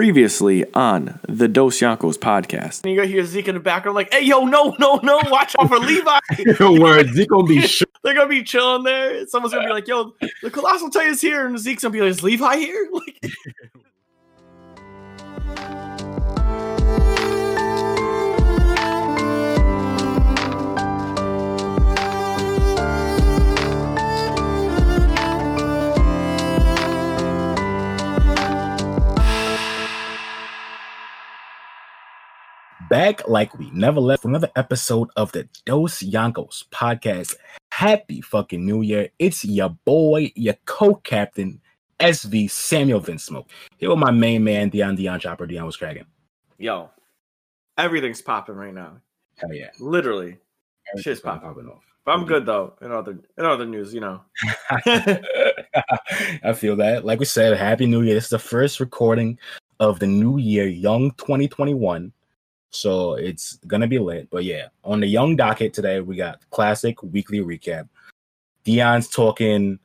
Previously on the Dos Yankos podcast. And you go hear Zeke in the background, like, "Hey, yo, no, no, no, watch out for Levi." Word, Zeke gonna be sh- They're gonna be chilling there. Someone's gonna be like, "Yo, the Colossal Titan's here," and Zeke's gonna be like, "Is Levi here?" Like, back like we never left for another episode of the Dos Yankos podcast. Happy fucking New Year. It's your boy, your co-captain, SV Samuel Vince Smoke. Here with my main man, Dion Dion Chopper. Dion was cracking. yo, everything's popping right now. Hell yeah. Literally, Shit's popping. off. but I'm good though. In other in other news, you know. I feel that. Like we said, Happy New Year. This is the first recording of the new year, Young 2021. So it's gonna be lit. But yeah, on the Young docket today, we got classic weekly recap. Dion's talking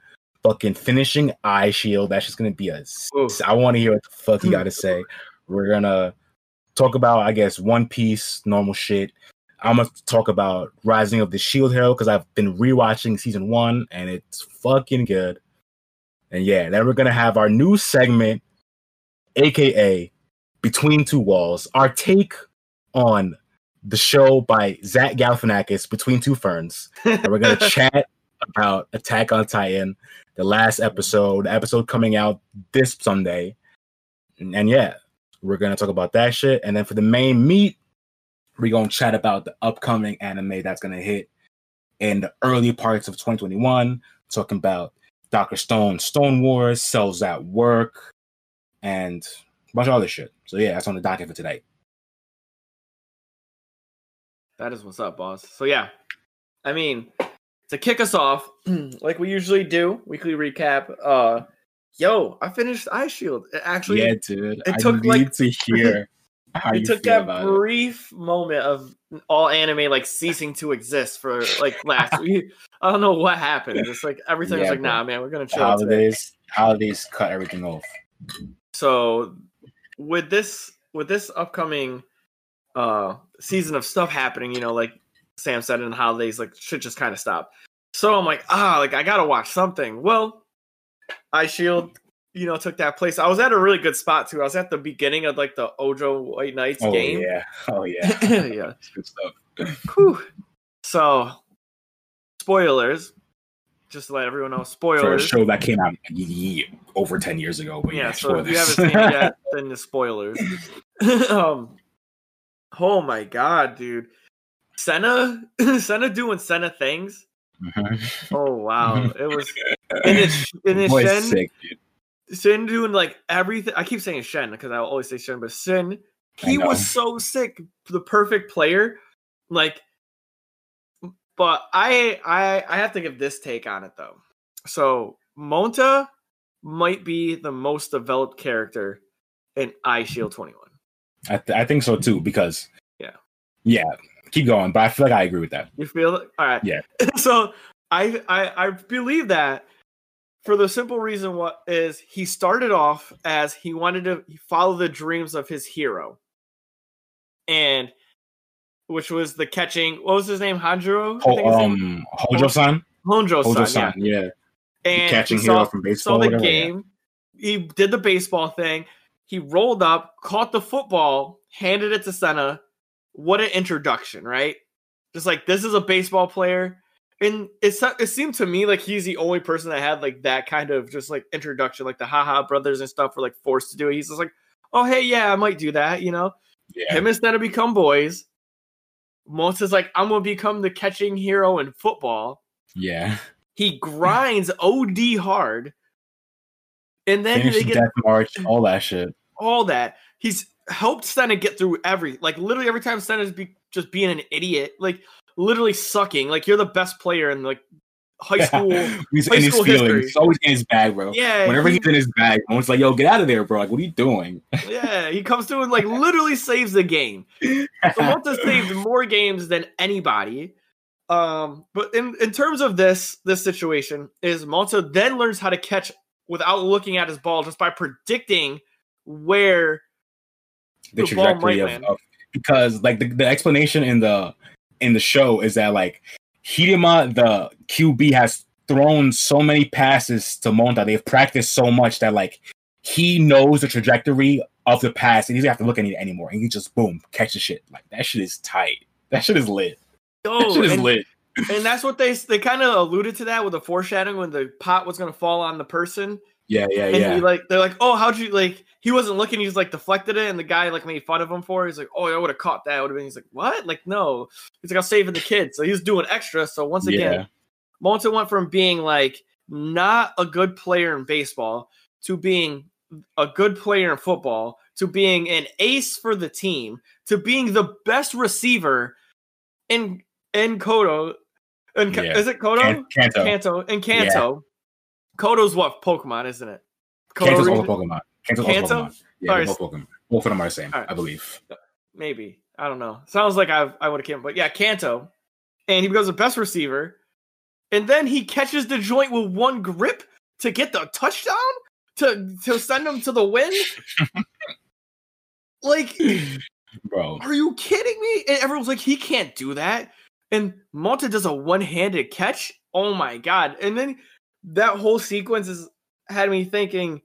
fucking finishing eye shield. That's just gonna be a. Oof. I want to hear what the fuck you got to say. We're gonna talk about, I guess, One Piece, normal shit. I'm gonna talk about Rising of the Shield Hero because I've been rewatching season one and it's fucking good. And yeah, then we're gonna have our new segment, aka Between Two Walls, our take on the show by Zach Galifianakis, Between Two Ferns. And we're gonna chat about Attack on Titan, the last episode, the episode coming out this Sunday. And, yeah, we're gonna talk about that shit. And then for the main meat, we're gonna chat about the upcoming anime that's gonna hit in the early parts of 2021, talking about Dr. Stone, Stone Wars, Cells at Work, and a bunch of other shit. So yeah, that's on the docket for today. That is what's up, boss. So yeah, I mean, to kick us off, like we usually do, weekly recap. Uh, yo, I finished Eye Shield. It actually, yeah, dude. it I took, need like- to hear how it took that about it. brief moment of all anime like ceasing to exist for like last week. I don't know what happened. It's like everything was like, nah, man, we're gonna chill. today. holidays, holidays cut everything off. So with this with this upcoming uh season of stuff happening, you know, like Sam said in the holidays, like shit just kind of stopped. So I'm like, ah, like I gotta watch something. Well, Eye Shield, you know, took that place. I was at a really good spot too. I was at the beginning of like the Ojo White Knights Oh game. yeah, oh yeah, yeah. good stuff. Whew. So spoilers. Just to let everyone know, For a spoilers. show that came out over ten years ago, but yeah, yeah, so if you haven't seen it yet, then the spoilers. um, oh my god, dude, Sena, Sena doing Sena things. Oh wow, it was and it's and it's Shen, sick, doing like everything. I keep saying Shen because I always say Shen, but Shen, he was so sick, the perfect player. Like, but I I I have to give this take on it though. So Monta might be the most developed character in Eye Shield 21. I, th- I think so too because Yeah. yeah. Keep going, but I feel like I agree with that. You feel it? All right. Yeah. so I, I I believe that for the simple reason what is he started off as he wanted to follow the dreams of his hero. And which was the catching what was his name? Hanjiro? I think his Ho- um, Hojo-san, Honjo-san, Hojo-san, yeah. yeah, And catching he hero saw, from saw baseball. the whatever, yeah. game. He did the baseball thing. He rolled up, caught the football, handed it to Sena. What an introduction, right? Just like this is a baseball player, and it it seemed to me like he's the only person that had like that kind of just like introduction, like the haha brothers and stuff were like forced to do it. He's just like, oh hey yeah, I might do that, you know. Yeah, Him and Sena become boys. Most is like, I'm gonna become the catching hero in football yeah. he grinds OD hard, and then Finish they get Death March, all that shit. all that. He's helped Sena get through every like literally every time Sena's be, just being an idiot, like literally sucking. Like you're the best player in like high school. he's high in his school feelings. history. He's always in his bag, bro. Yeah, Whenever he- he's in his bag, one's like, "Yo, get out of there, bro! Like, what are you doing?" yeah, he comes through and like literally saves the game. So Monta saved more games than anybody. Um, but in, in terms of this this situation, is Monta then learns how to catch without looking at his ball just by predicting where the, The ball trajectory might of, land. of because like the, the explanation in the in the show is that like Hiruma, the QB, has thrown so many passes to Monta. They've practiced so much that like he knows the trajectory of the pass, and he doesn't have to look at it anymore. And he just boom catches shit. Like that shit is tight. That shit is lit. That Oh, shit is lit. And that's what they they kind of alluded to that with the foreshadowing when the pot was gonna fall on the person. Yeah, yeah, And yeah. he like they're like, oh, how'd you like? He wasn't looking. He's like deflected it, and the guy like made fun of him for. it. He's like, oh, I would have caught that. Would have been. He's like, what? Like, no. He's like, I'm saving the kid. So he's doing extra. So once again, Yeah. Monta went from being like not a good player in baseball to being a good player in football to being an ace for the team to being the best receiver in in Kodo. And Yeah. is it Kodo? Kanto. Kanto and Kanto. Kodo's what Pokemon, isn't it? Kodo Kanto's also Pokemon. Kanto's Kanto? Pokemon. Yeah, both Pokemon. Both of them are the same, Alright. I believe. Maybe I don't know. Sounds like I I would have came, but yeah, Kanto, and he becomes the best receiver, and then he catches the joint with one grip to get the touchdown to to send him to the win. like, Bro. are you kidding me? And everyone's like, he can't do that. And Monta does a one-handed catch. Oh my god! And then that whole sequence is had me thinking,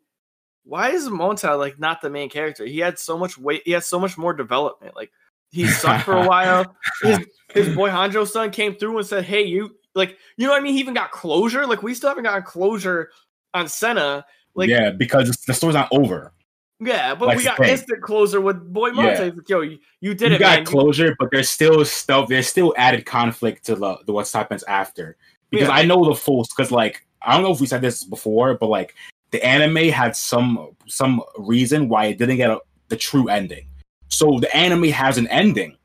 why is Monta like not the main character? He had so much weight. He had so much more development. Like he sucked for a while. His, his boy Honjo-san came through and said, "Hey, you like you know what I mean?" He even got closure. Like we still haven't gotten closure on Sena. Like yeah, because the story's not over. But Like we got instant closure with boy Monta. Yeah. "Yo, you, you did you it, got man." closure, but there's still stuff. There's still added conflict to the, the what happens after. Because Yeah. I know the full. Because like I don't know if we said this before, but like the anime had some some reason why it didn't get a, the true ending. So the anime has an ending,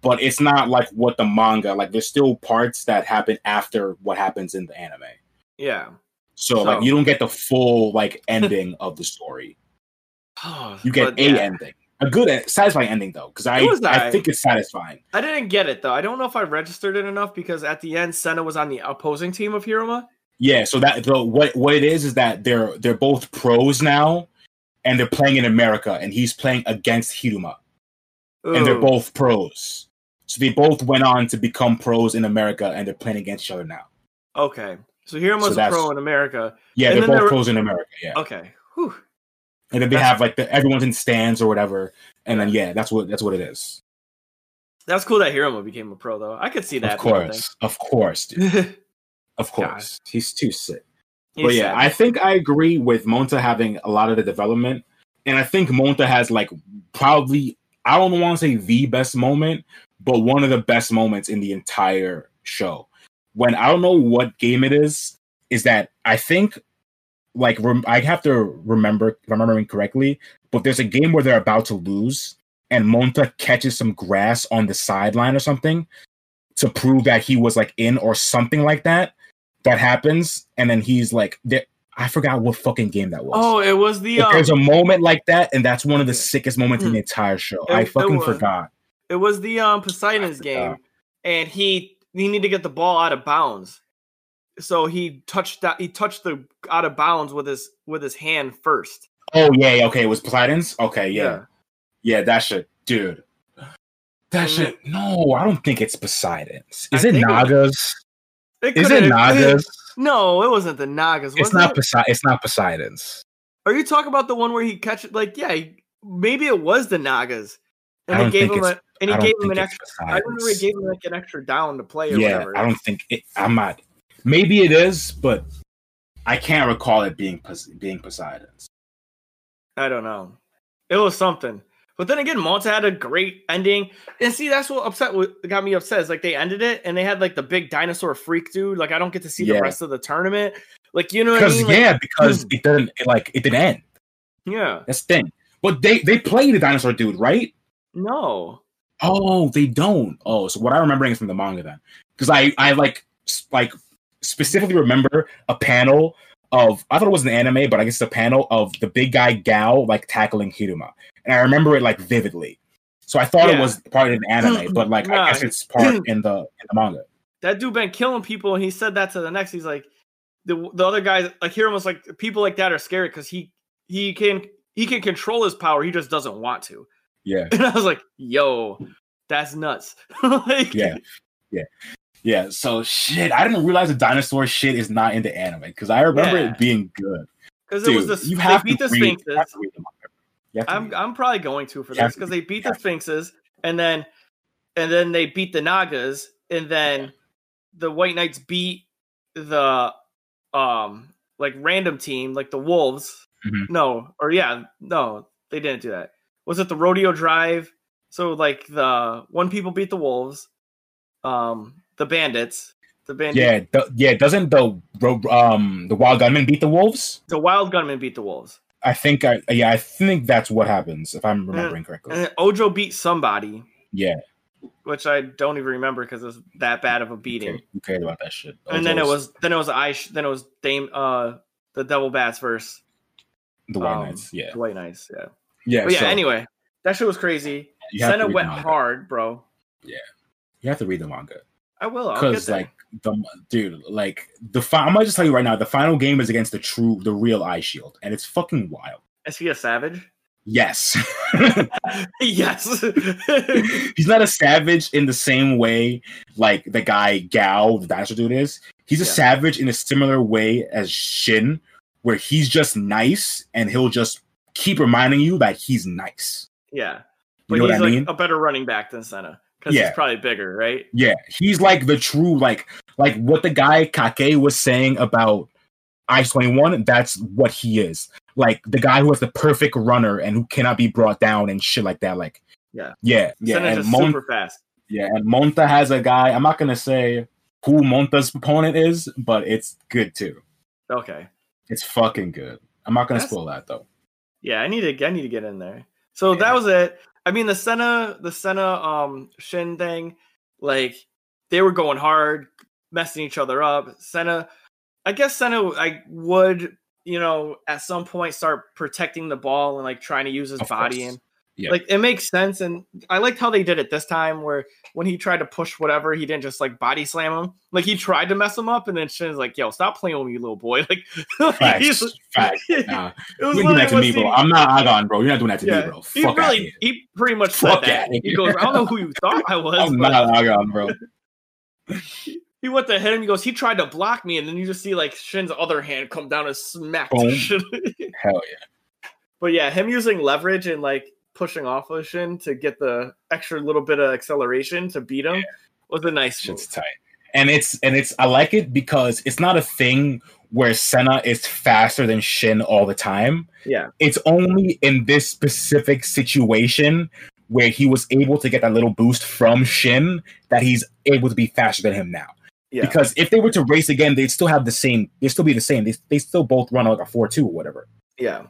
but it's not like what the manga. Like there's still parts that happen after what happens in the anime. yeah. So, like you don't get the full like ending of the story. Oh, you get a yeah. ending, a good, satisfying ending though, because I I think it's satisfying. I didn't get it though. I don't know if I registered it enough because at the end, Sena was on the opposing team of Hiruma. Yeah, so that so what what it is is that they're they're both pros now, and they're playing in America, and he's playing against Hiruma, and they're both pros. So they both went on to become pros in America, and they're playing against each other now. okay. So Hiruma's So a pro in America. Yeah, And they're both there were- pros in America. Yeah, Okay. Whew. And then they That's- have like the everyone's in stands or whatever, and then yeah, that's what that's what it is. That's cool that Hiruma became a pro though. I could see that. Of course, of course, dude. of course. He's too sick. thing. but yeah, said- I think I agree with Monta having a lot of the development, and I think Monta has like probably I don't want to say the best moment, but one of the best moments in the entire show. When I don't know what game it is, is that I think like rem- I have to remember if I'm remembering correctly, but there's a game where they're about to lose, and Monta catches some grass on the sideline or something to prove that he was like in or something like that. That happens, and then he's like, I forgot what fucking game that was. Oh, it was the um, there's a moment like that, and that's one of the sickest moments in Hmm. the entire show. It- I fucking was. forgot. it was the um Poseidon's game, and he he needed to get the ball out of bounds. So he touched that he touched the out of bounds with his with his hand first. Oh yeah, yeah, okay, it was Poseidon's. Okay, yeah, yeah, that shit, dude. That Mm. shit. No, I don't think it's Poseidon's. I Is it think it Naga's? It Is it Naga's? No, it wasn't the Nagas. It's not. it? Poseidon. It's not Poseidon's. Are you talking about the one where he catch like yeah, he, maybe it was the Nagas, and he gave him a and he gave him an extra. I remember he gave him like an extra down to play or Yeah, whatever. I don't think it. I'm not. Maybe it is, but I can't recall it being being Poseidon's. I don't know. It was something. But then again, Monta had a great ending. And see, that's what upset what got me upset. Is like they ended it and they had like the big dinosaur freak dude. Like I don't get to see Yeah. the rest of the tournament. Like you know what I Because mean? Like, yeah, because hmm. it didn't it, like it didn't end. yeah. That's the thing. But they they play the dinosaur dude, right? No. Oh, they don't. Oh, so what I'm remembering is from the manga then, because I I like like specifically remember a panel of I thought it was an anime, but I guess it's a panel of the big guy Gao like tackling Hiruma, and I remember it like vividly. So I thought it was part of the anime, hmm. but like Nah. I guess it's part hmm. in the in the manga. That dude been killing people and he said that to the next. He's like the the other guys like here was like people like that are scary because he he can he can control his power, he just doesn't want to. Yeah. And I was like, yo, that's nuts. like, Yeah. Yeah. Yeah. So shit, I didn't realize the dinosaur shit is not in the anime because I remember Yeah. it being good. Because it was the you they have beat to the read, Sphinxes. To read the have to I'm read. I'm probably going to for You this because they beat the. Sphinxes and then and then they beat the Nagas and then the White Knights beat the um like random team like the Wolves. Mhm. No, or yeah, no, they didn't do that. Was it the Rodeo Drive? So like the one people beat the Wolves, um, the Bandits, the Bandits, yeah, the, yeah. Doesn't the um the wild gunman beat the wolves? the Wild Gunmen beat the Wolves, I think I yeah I think that's what happens if I'm remembering correctly. and Ojo beat somebody, Yeah, which I don't even remember because it was that bad of a beating. okay, who cared about that shit? and then it was then it was I then it was Dame uh the Devil Bats versus the White um, Knights. Yeah, the White Knights. Yeah, yeah. but yeah. so anyway, that shit was crazy. Sena went hard, bro. Yeah, you have to read the manga. I will. Because like the dude like the fi- i'm gonna just tell you right now the final game is against the true the real eye shield and it's fucking wild is he a savage? yes yes. he's not a savage in the same way like the guy gao the dinosaur dude is he's a Yeah. savage in a similar way as shin where he's just nice and he'll just keep reminding you that he's nice yeah, you but know he's what i like mean a better running back than Sena because Yeah. he's probably bigger, right? Yeah, he's like the true like like what the guy Kakei was saying about Eye Shield Twenty One. That's what he is. Like the guy who is the perfect runner and who cannot be brought down and shit like that. Like Yeah. yeah, yeah. Sena's And Mon- super fast. yeah, and Monta has a guy. I'm not gonna say who Monta's opponent is, but it's good too. Okay. It's fucking good. I'm not gonna That's- spoil that though. Yeah, I need to I need to get in there. So Yeah. that was it. I mean the Sena the Sena um Shin thing, like they were going hard, messing each other up. Sena I guess Sena I would, you know, at some point start protecting the ball and like trying to use his Of body course. and Yeah. like it makes sense and I liked how they did it this time where when he tried to push whatever, he didn't just like body slam him. Like he tried to mess him up and then Shin's like, yo, stop playing with me, little boy. Like he's- facts. it Nah, was you do that to me, bro. I'm not Agon, bro. You're not doing that to me, bro. he really, he pretty much said Fuck that. He goes, I don't know who you thought I was. I'm not Agon, bro. he went to hit him. He goes, he tried to block me, and then you just see like Shin's other hand come down and smack. Hell yeah. but yeah, him using leverage and like pushing off of Shin to get the extra little bit of acceleration to beat him was a nice move. tight. And it's and it's I like it because it's not a thing where Sena is faster than Shin all the time. Yeah, It's only in this specific situation where he was able to get that little boost from Shin that he's able to be faster than him now. yeah, Because if they were to race again, they'd still have the same. They'd still be the same. They they still both run like a four two or whatever. yeah,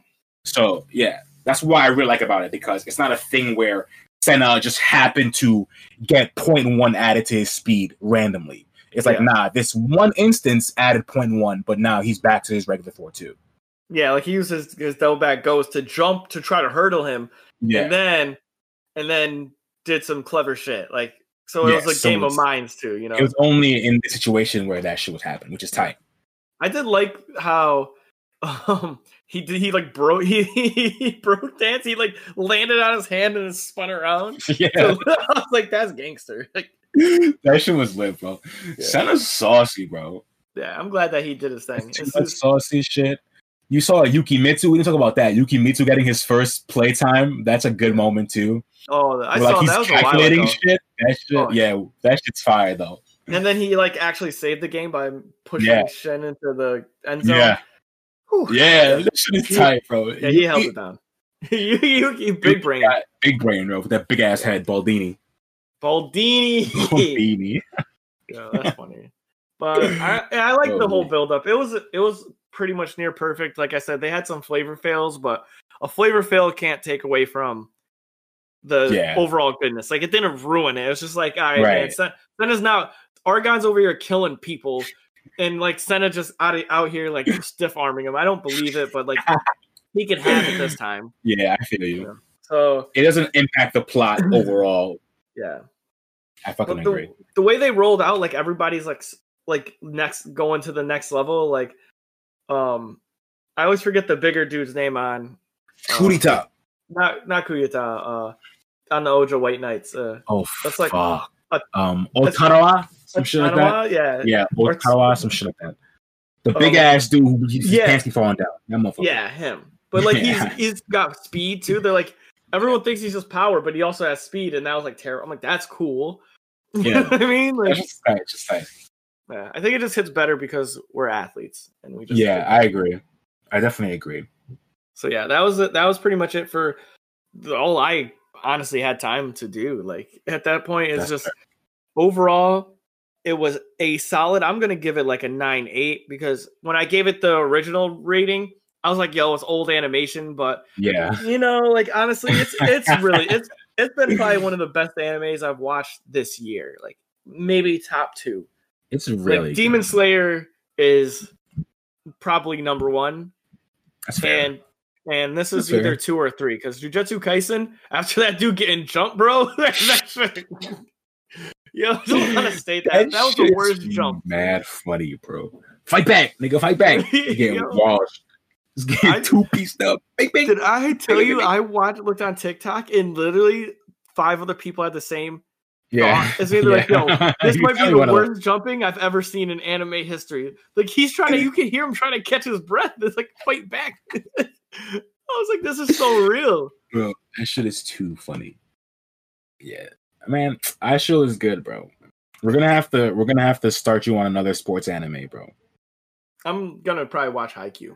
So yeah, that's why I really like about it because it's not a thing where Sena just happened to get 0.1 added to his speed randomly. It's like Yeah. nah, this one instance added 0.1, but now he's back to his regular 4.2. yeah. Like he uses his double back goes to jump to try to hurdle him, Yeah, and then and then did some clever shit. Like so, it Yeah, was a so game of minds too. You know, it was only in the situation where that shit was happening, which is tight. I did like how um he did he like broke he, he he broke dance. He like landed on his hand and spun around. yeah, So, I was like, that's gangster. Like, that shit was lit, bro. Yeah. Sena's saucy, bro. yeah, I'm glad that he did his thing. It's too much just- saucy shit. You saw Yuki Mitsu. We didn't talk about that. Yuki Mitsu getting his first playtime. That's a good moment too. oh, I Where, saw that was a while ago. shit. That shit, Oh, yeah, that shit's fire though. And then he like actually saved the game by pushing Yeah. Shen into the end zone. Yeah, Whew. yeah, that shit is tight, bro. yeah, he held it down. you, you, you big brain, big brain, bro, with that big ass head, Baldini. Baldini. Baldini. Yeah, that's funny. But I, I like Oh, the whole build up. It was it was pretty much near perfect. Like I said, they had some flavor fails, but a flavor fail can't take away from the Yeah. overall goodness. Like it didn't ruin it. It was just like, all right, man, Right. Sen- Sena's now Agon's over here killing people, and like Sena just out out here like stiff arming him. I don't believe it, but like he could have it this time. Yeah, I feel you. So It doesn't impact the plot overall. yeah. I fucking But agree. the, the way they rolled out, like everybody's like like next going to the next level. Like, um, I always forget the bigger dude's name on Kurita. not not Kuyata. Uh, on the Ojo White Knights. Uh, Oh, That's like fuck. a- um, Otarawa, some shit like that. Yeah, Yeah, Or- Otarawa, some shit like that. The Oh, big ass dude his yeah. pants keep falling down. That motherfucker. yeah, him. But like Yeah. he's he's got speed too. They're like everyone thinks he's just power, but he also has speed, and that was like terrible. I'm like, that's cool. Yeah. I mean? Like, just tight, just yeah, I think it just hits better because we're athletes and we just Yeah, I agree. I definitely agree. So yeah, that was it. That was pretty much it for the, all I honestly had time to do. Like at that point, it's That's just fair. overall, it was a solid. I'm gonna give it like a nine eight because when I gave it the original rating, I was like, "Yo, it's old animation," but Yeah. you know, like honestly, it's it's really it's it's been probably one of the best animes I've watched this year. Like maybe top two. It's really like Demon. Slayer is probably number one That's fair. and and this is That's fair. either two or three because Jujutsu Kaisen after that dude getting jumped, bro. that shit- Yo, just want to state that that, was the worst jump. Mad funny, bro. Fight back, nigga. Fight back. Yo. washed. Just getting I- two pieced up. Bang, bang. Did I tell you I watched looked on TikTok and literally five other people had the same yeah. thought? It's either like, yo, this might be the one of them. worst jumping I've ever seen in anime history. Like he's trying to, you can hear him trying to catch his breath. It's like fight back. I was like, this is so real. Bro, that shit is too funny. Yeah, man, Eye Shield is good, bro. We're gonna have to we're gonna have to start you on another sports anime, bro. I'm gonna probably watch Haikyuu.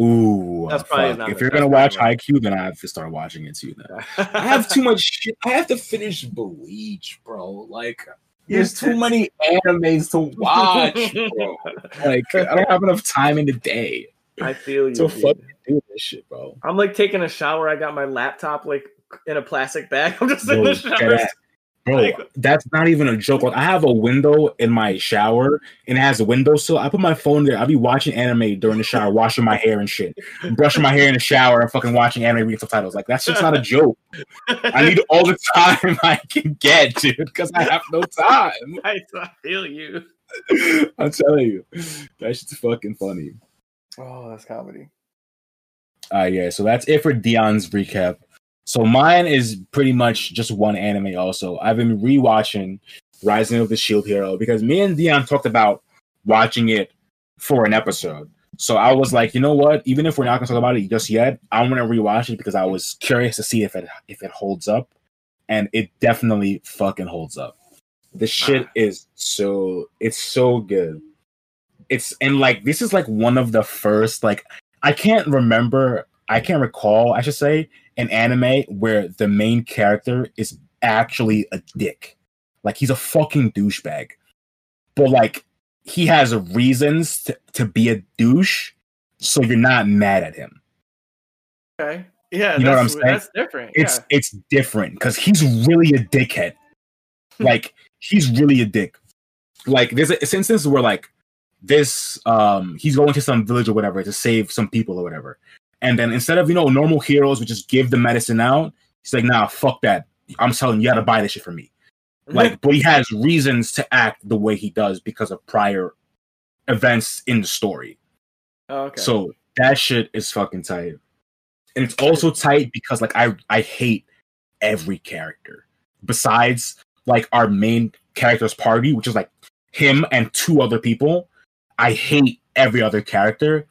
Ooh, That's probably if you're gonna watch Haikyuu, then I have to start watching it too. Then I have too much shit. I have to finish Bleach, bro. Like, there's too many animes to watch, bro. Like, I don't have enough time in the day I feel you. to dude. fucking do this shit, bro. I'm like taking a shower. I got my laptop like in a plastic bag. I'm just in the shower. that. Bro, Like- that's not even a joke. Like I have a window in my shower and it has a windowsill. I put my phone there. I'll be watching anime during the shower, washing my hair and shit. brushing my hair in the shower and fucking watching anime reading subtitles. Like that's just not a joke. I need all the time I can get, dude, because I have no time. I, I feel you. I'm telling you. That shit's fucking funny. Oh, that's comedy. Uh yeah, so that's it for Dion's recap. So mine is pretty much just one anime also. I've been rewatching Rising of the Shield Hero because me and Dion talked about watching it for an episode. So I was like, you know what? Even if we're not gonna talk about it just yet, I want to rewatch it because I was curious to see if it if it holds up. And it definitely fucking holds up. The ah. shit is so it's so good. It's and like this is like one of the first like I can't remember I can't recall, I should say, an anime where the main character is actually a dick. Like he's a fucking douchebag. But like he has reasons to, to be a douche, so you're not mad at him. Okay. Yeah, You know what I'm saying? That's different. It's yeah. it's different because he's really a dickhead. like he's really a dick. Like there's a, this instance where like this um he's going to some village or whatever to save some people or whatever. And then instead of you know normal heroes would just give the medicine out, he's like, nah, fuck that. I'm telling you, you gotta buy this shit for me. Mhm. Like, but he has reasons to act the way he does because of prior events in the story. Oh, okay. So that shit is fucking tight. And it's also tight because like I I hate every character besides like our main character's party, which is like him and two other people. I hate every other character.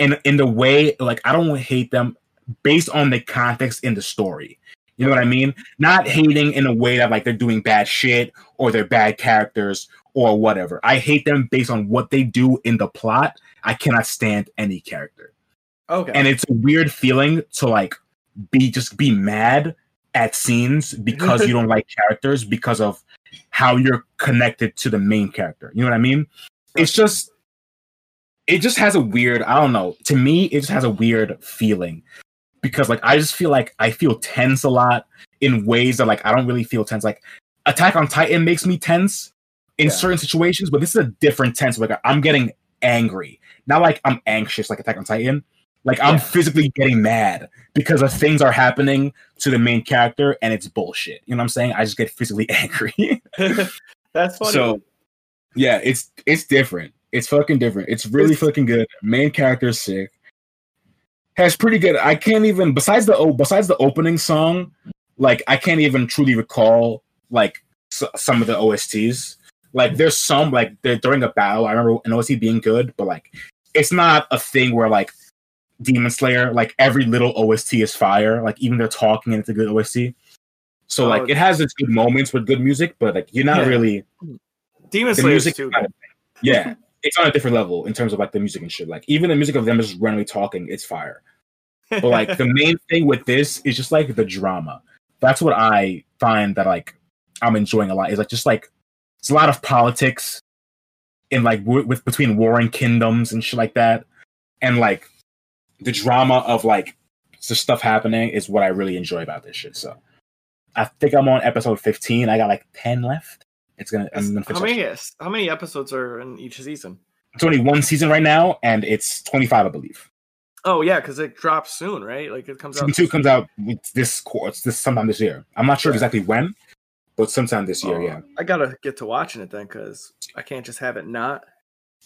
And in the way like I don't hate them based on the context in the story. You know what I mean? Not hating in a way that like they're doing bad shit or they're bad characters or whatever. I hate them based on what they do in the plot. I cannot stand any character. okay. And it's a weird feeling to like be just be mad at scenes because you don't like characters because of how you're connected to the main character. You know what I mean? It's just it just has a weird, I don't know. To me, it just has a weird feeling because like I just feel like I feel tense a lot in ways that like I don't really feel tense. Like Attack on Titan makes me tense in Yeah. certain situations, but this is a different tense. Like I'm getting angry, not like I'm anxious like Attack on Titan. Like I'm physically getting mad because of things are happening to the main character and it's bullshit. You know what I'm saying? I just get physically angry. that's funny. So yeah, it's it's different. It's fucking different. It's really It's- fucking good. Main character is sick. Has pretty good. I can't even besides the oh besides the opening song, like I can't even truly recall like s- some of the OSTs. Like there's some like they're during a battle. I remember an OST being good, but like it's not a thing where like Demon Slayer like every little OST is fire. Like even they're talking and it's a good OST. So Oh. like it has its good moments with good music, but like you're not Yeah. really Demon Slayer music. too. yeah, it's on a different level in terms of like the music and shit. Like even the music of them just randomly talking, it's fire. But like the main thing with this is just like the drama. That's what I find that like I'm enjoying a lot. Is like just like it's a lot of politics in like w- with between warring kingdoms and shit like that, and like the drama of like the stuff happening is what I really enjoy about this shit. So I think I'm on episode 15. I got like 10 left. It's gonna. I'm gonna how many how many episodes are in each season? It's only one season right now, and it's 25, I believe. Oh yeah, because it drops soon, right? Like it comes Season out. two comes out with this course this sometime this year. I'm not sure Yeah. exactly when, but sometime this year. Oh, yeah, I gotta get to watching it then, because I can't just have it not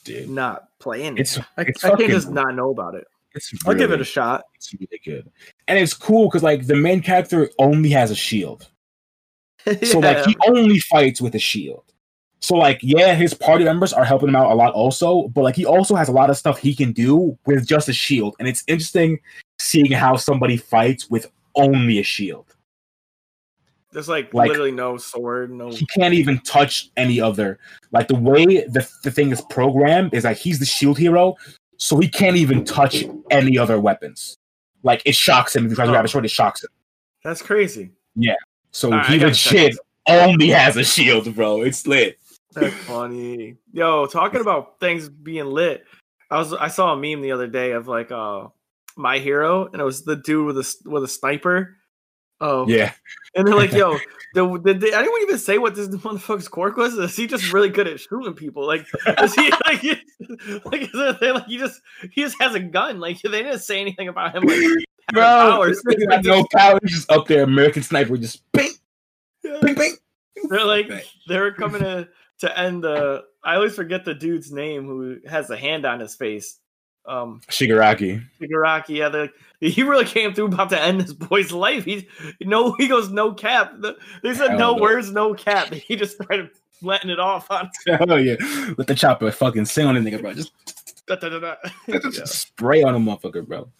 dude, not playing. it. it's I, it's I can't just not know about it. it's I'll give it a shot. It's really good, and it's cool because like the main character only has a shield, so like he only fights with a shield. So like yeah, his party members are helping him out a lot also, but like he also has a lot of stuff he can do with just a shield, and it's interesting seeing how somebody fights with only a shield. There's like, like- literally no sword, no. he can't even touch any other like the way the, the thing is programmed is like he's the shield hero so he can't even touch any other weapons like it shocks him if he tries to grab a sword it shocks him That's crazy. So Alright, I he legit only has a shield bro it's lit That's funny. Yo, talking about things being lit. I was I saw a meme the other day of like uh my hero, and it was the dude with a with a sniper. Oh yeah and they're like, "Yo, did, did, did anyone even say what this motherfucker's quirk was? Is he just really good at shooting people? Like, is he like, like, is it, like he just he just has a gun? Like, they didn't say anything about him. Like, bro powers. no power just up there american sniper just bing bing bing They're like they're coming to to end the. I always forget the dude's name who has a hand on his face. Um, shigaraki Shigaraki. Yeah, they're- he really came through about to end this boy's life. He no, he goes no cap. The- They said Hell no no. words, no cap. He just started letting it off on. oh yeah let the chopper fucking sing on the nigga bro just, da, da, da. Yeah. spray on a motherfucker bro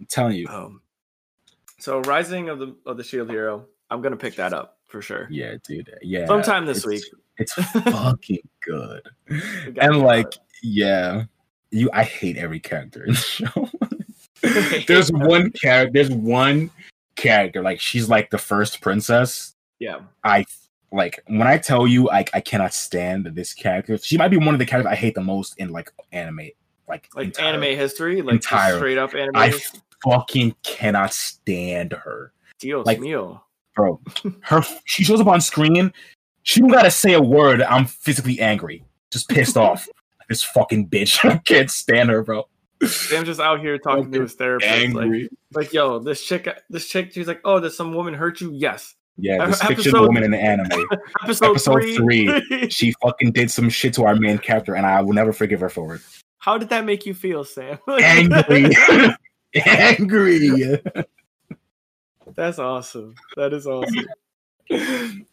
i'm telling you Um, so Rising of the of the Shield Hero. I'm gonna pick that up for sure. Yeah, dude. Yeah. Sometime this it's- week. It's fucking good. And like, about yeah. You I hate every character in the show. there's one character, there's one character, like she's like the first princess. yeah. I like when I tell you I I cannot stand this character. She might be one of the characters I hate the most in like anime. Like Like entirely. anime history, like Entirely. straight up anime. I history. Fucking cannot stand her. Dios like- mío. bro. Her she shows up on screen. She don't gotta say a word. I'm physically angry, just pissed off. This fucking bitch. I can't stand her, bro. Sam just out here talking to his therapist. Like, Angry. like, yo, this chick, this chick, she's like, oh, does some woman hurt you? Yes. Yeah, this Episode- fictional woman in the anime. Episode, Episode three. She fucking did some shit to our main character, and I will never forgive her for it. How did that make you feel, Sam? Angry. Angry. That's awesome. That is awesome.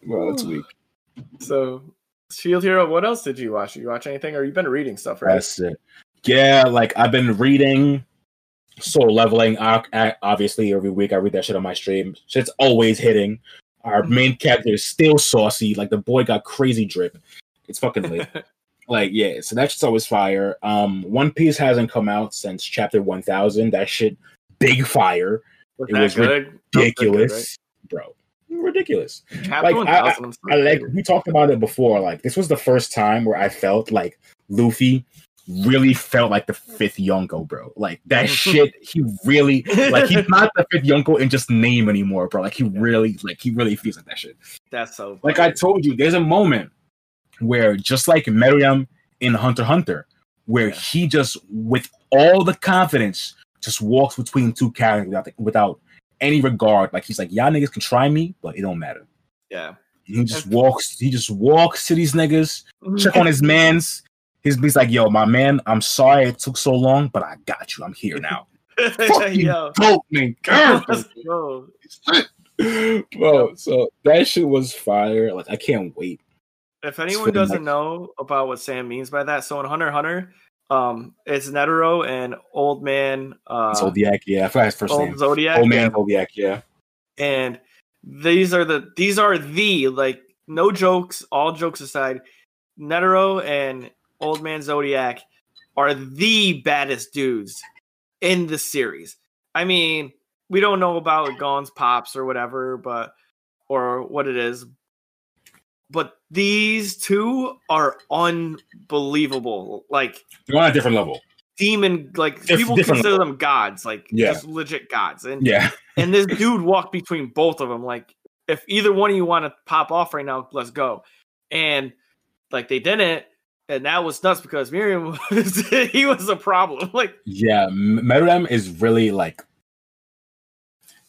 Bro, that's weak. So, Shield Hero. What else did you watch? Did you watch anything, or you've been reading stuff, right? That's it. Yeah, like I've been reading Solo Leveling. o- o- Obviously, every week I read that shit on my stream. Shit's always hitting. Our main character is still saucy. Like the boy got crazy drip. It's fucking lit. like yeah, so that shit's always fire. Um, One Piece hasn't come out since chapter one thousand. That shit, big fire, Was It was good? That good, ridiculous, bro, ridiculous. Chapter like, I- 1000 was I like we talked about it before. Like this was the first time where I felt like Luffy really felt like the fifth Yonko, bro. Like that shit. He really like he's not the fifth Yonko in just name anymore, bro. Like he really like he really feels like that shit. That's so. Like. I told you, there's a moment where just like Meruem in Hunter Hunter, where Yeah. he just with all the confidence just walks between two characters without, without any regard. Like he's like, y'all niggas can try me, but it don't matter. yeah. He just walks. He just walks to these niggas. Check on his man's. His he's like, "Yo, my man, I'm sorry it took so long, but I got you. I'm here now." Fucking Yo. dope, man. Girl. Let's go. Bro, so that shit was fire. Like I can't wait. If anyone doesn't know about what Sam means by that, so in Hunter Hunter, um, it's Netero and Old Man, uh, Zoldyck, yeah, I forgot his first Old name. Zoldyck, Old man Zoldyck, yeah. and these are the these are the like no jokes, all jokes aside, Netero and Old Man Zoldyck are the baddest dudes in the series. I mean, we don't know about Gon's pops or whatever, but or what it is. But these two are unbelievable. Like They're on a different level. demon like Dif- people consider them gods, like Yeah. just legit gods. And Yeah. and this dude walked between both of them. Like, if either one of you want to pop off right now, let's go. And like they didn't, and that was nuts because Meruem was he was a problem. Like, Yeah, Meruem is really like,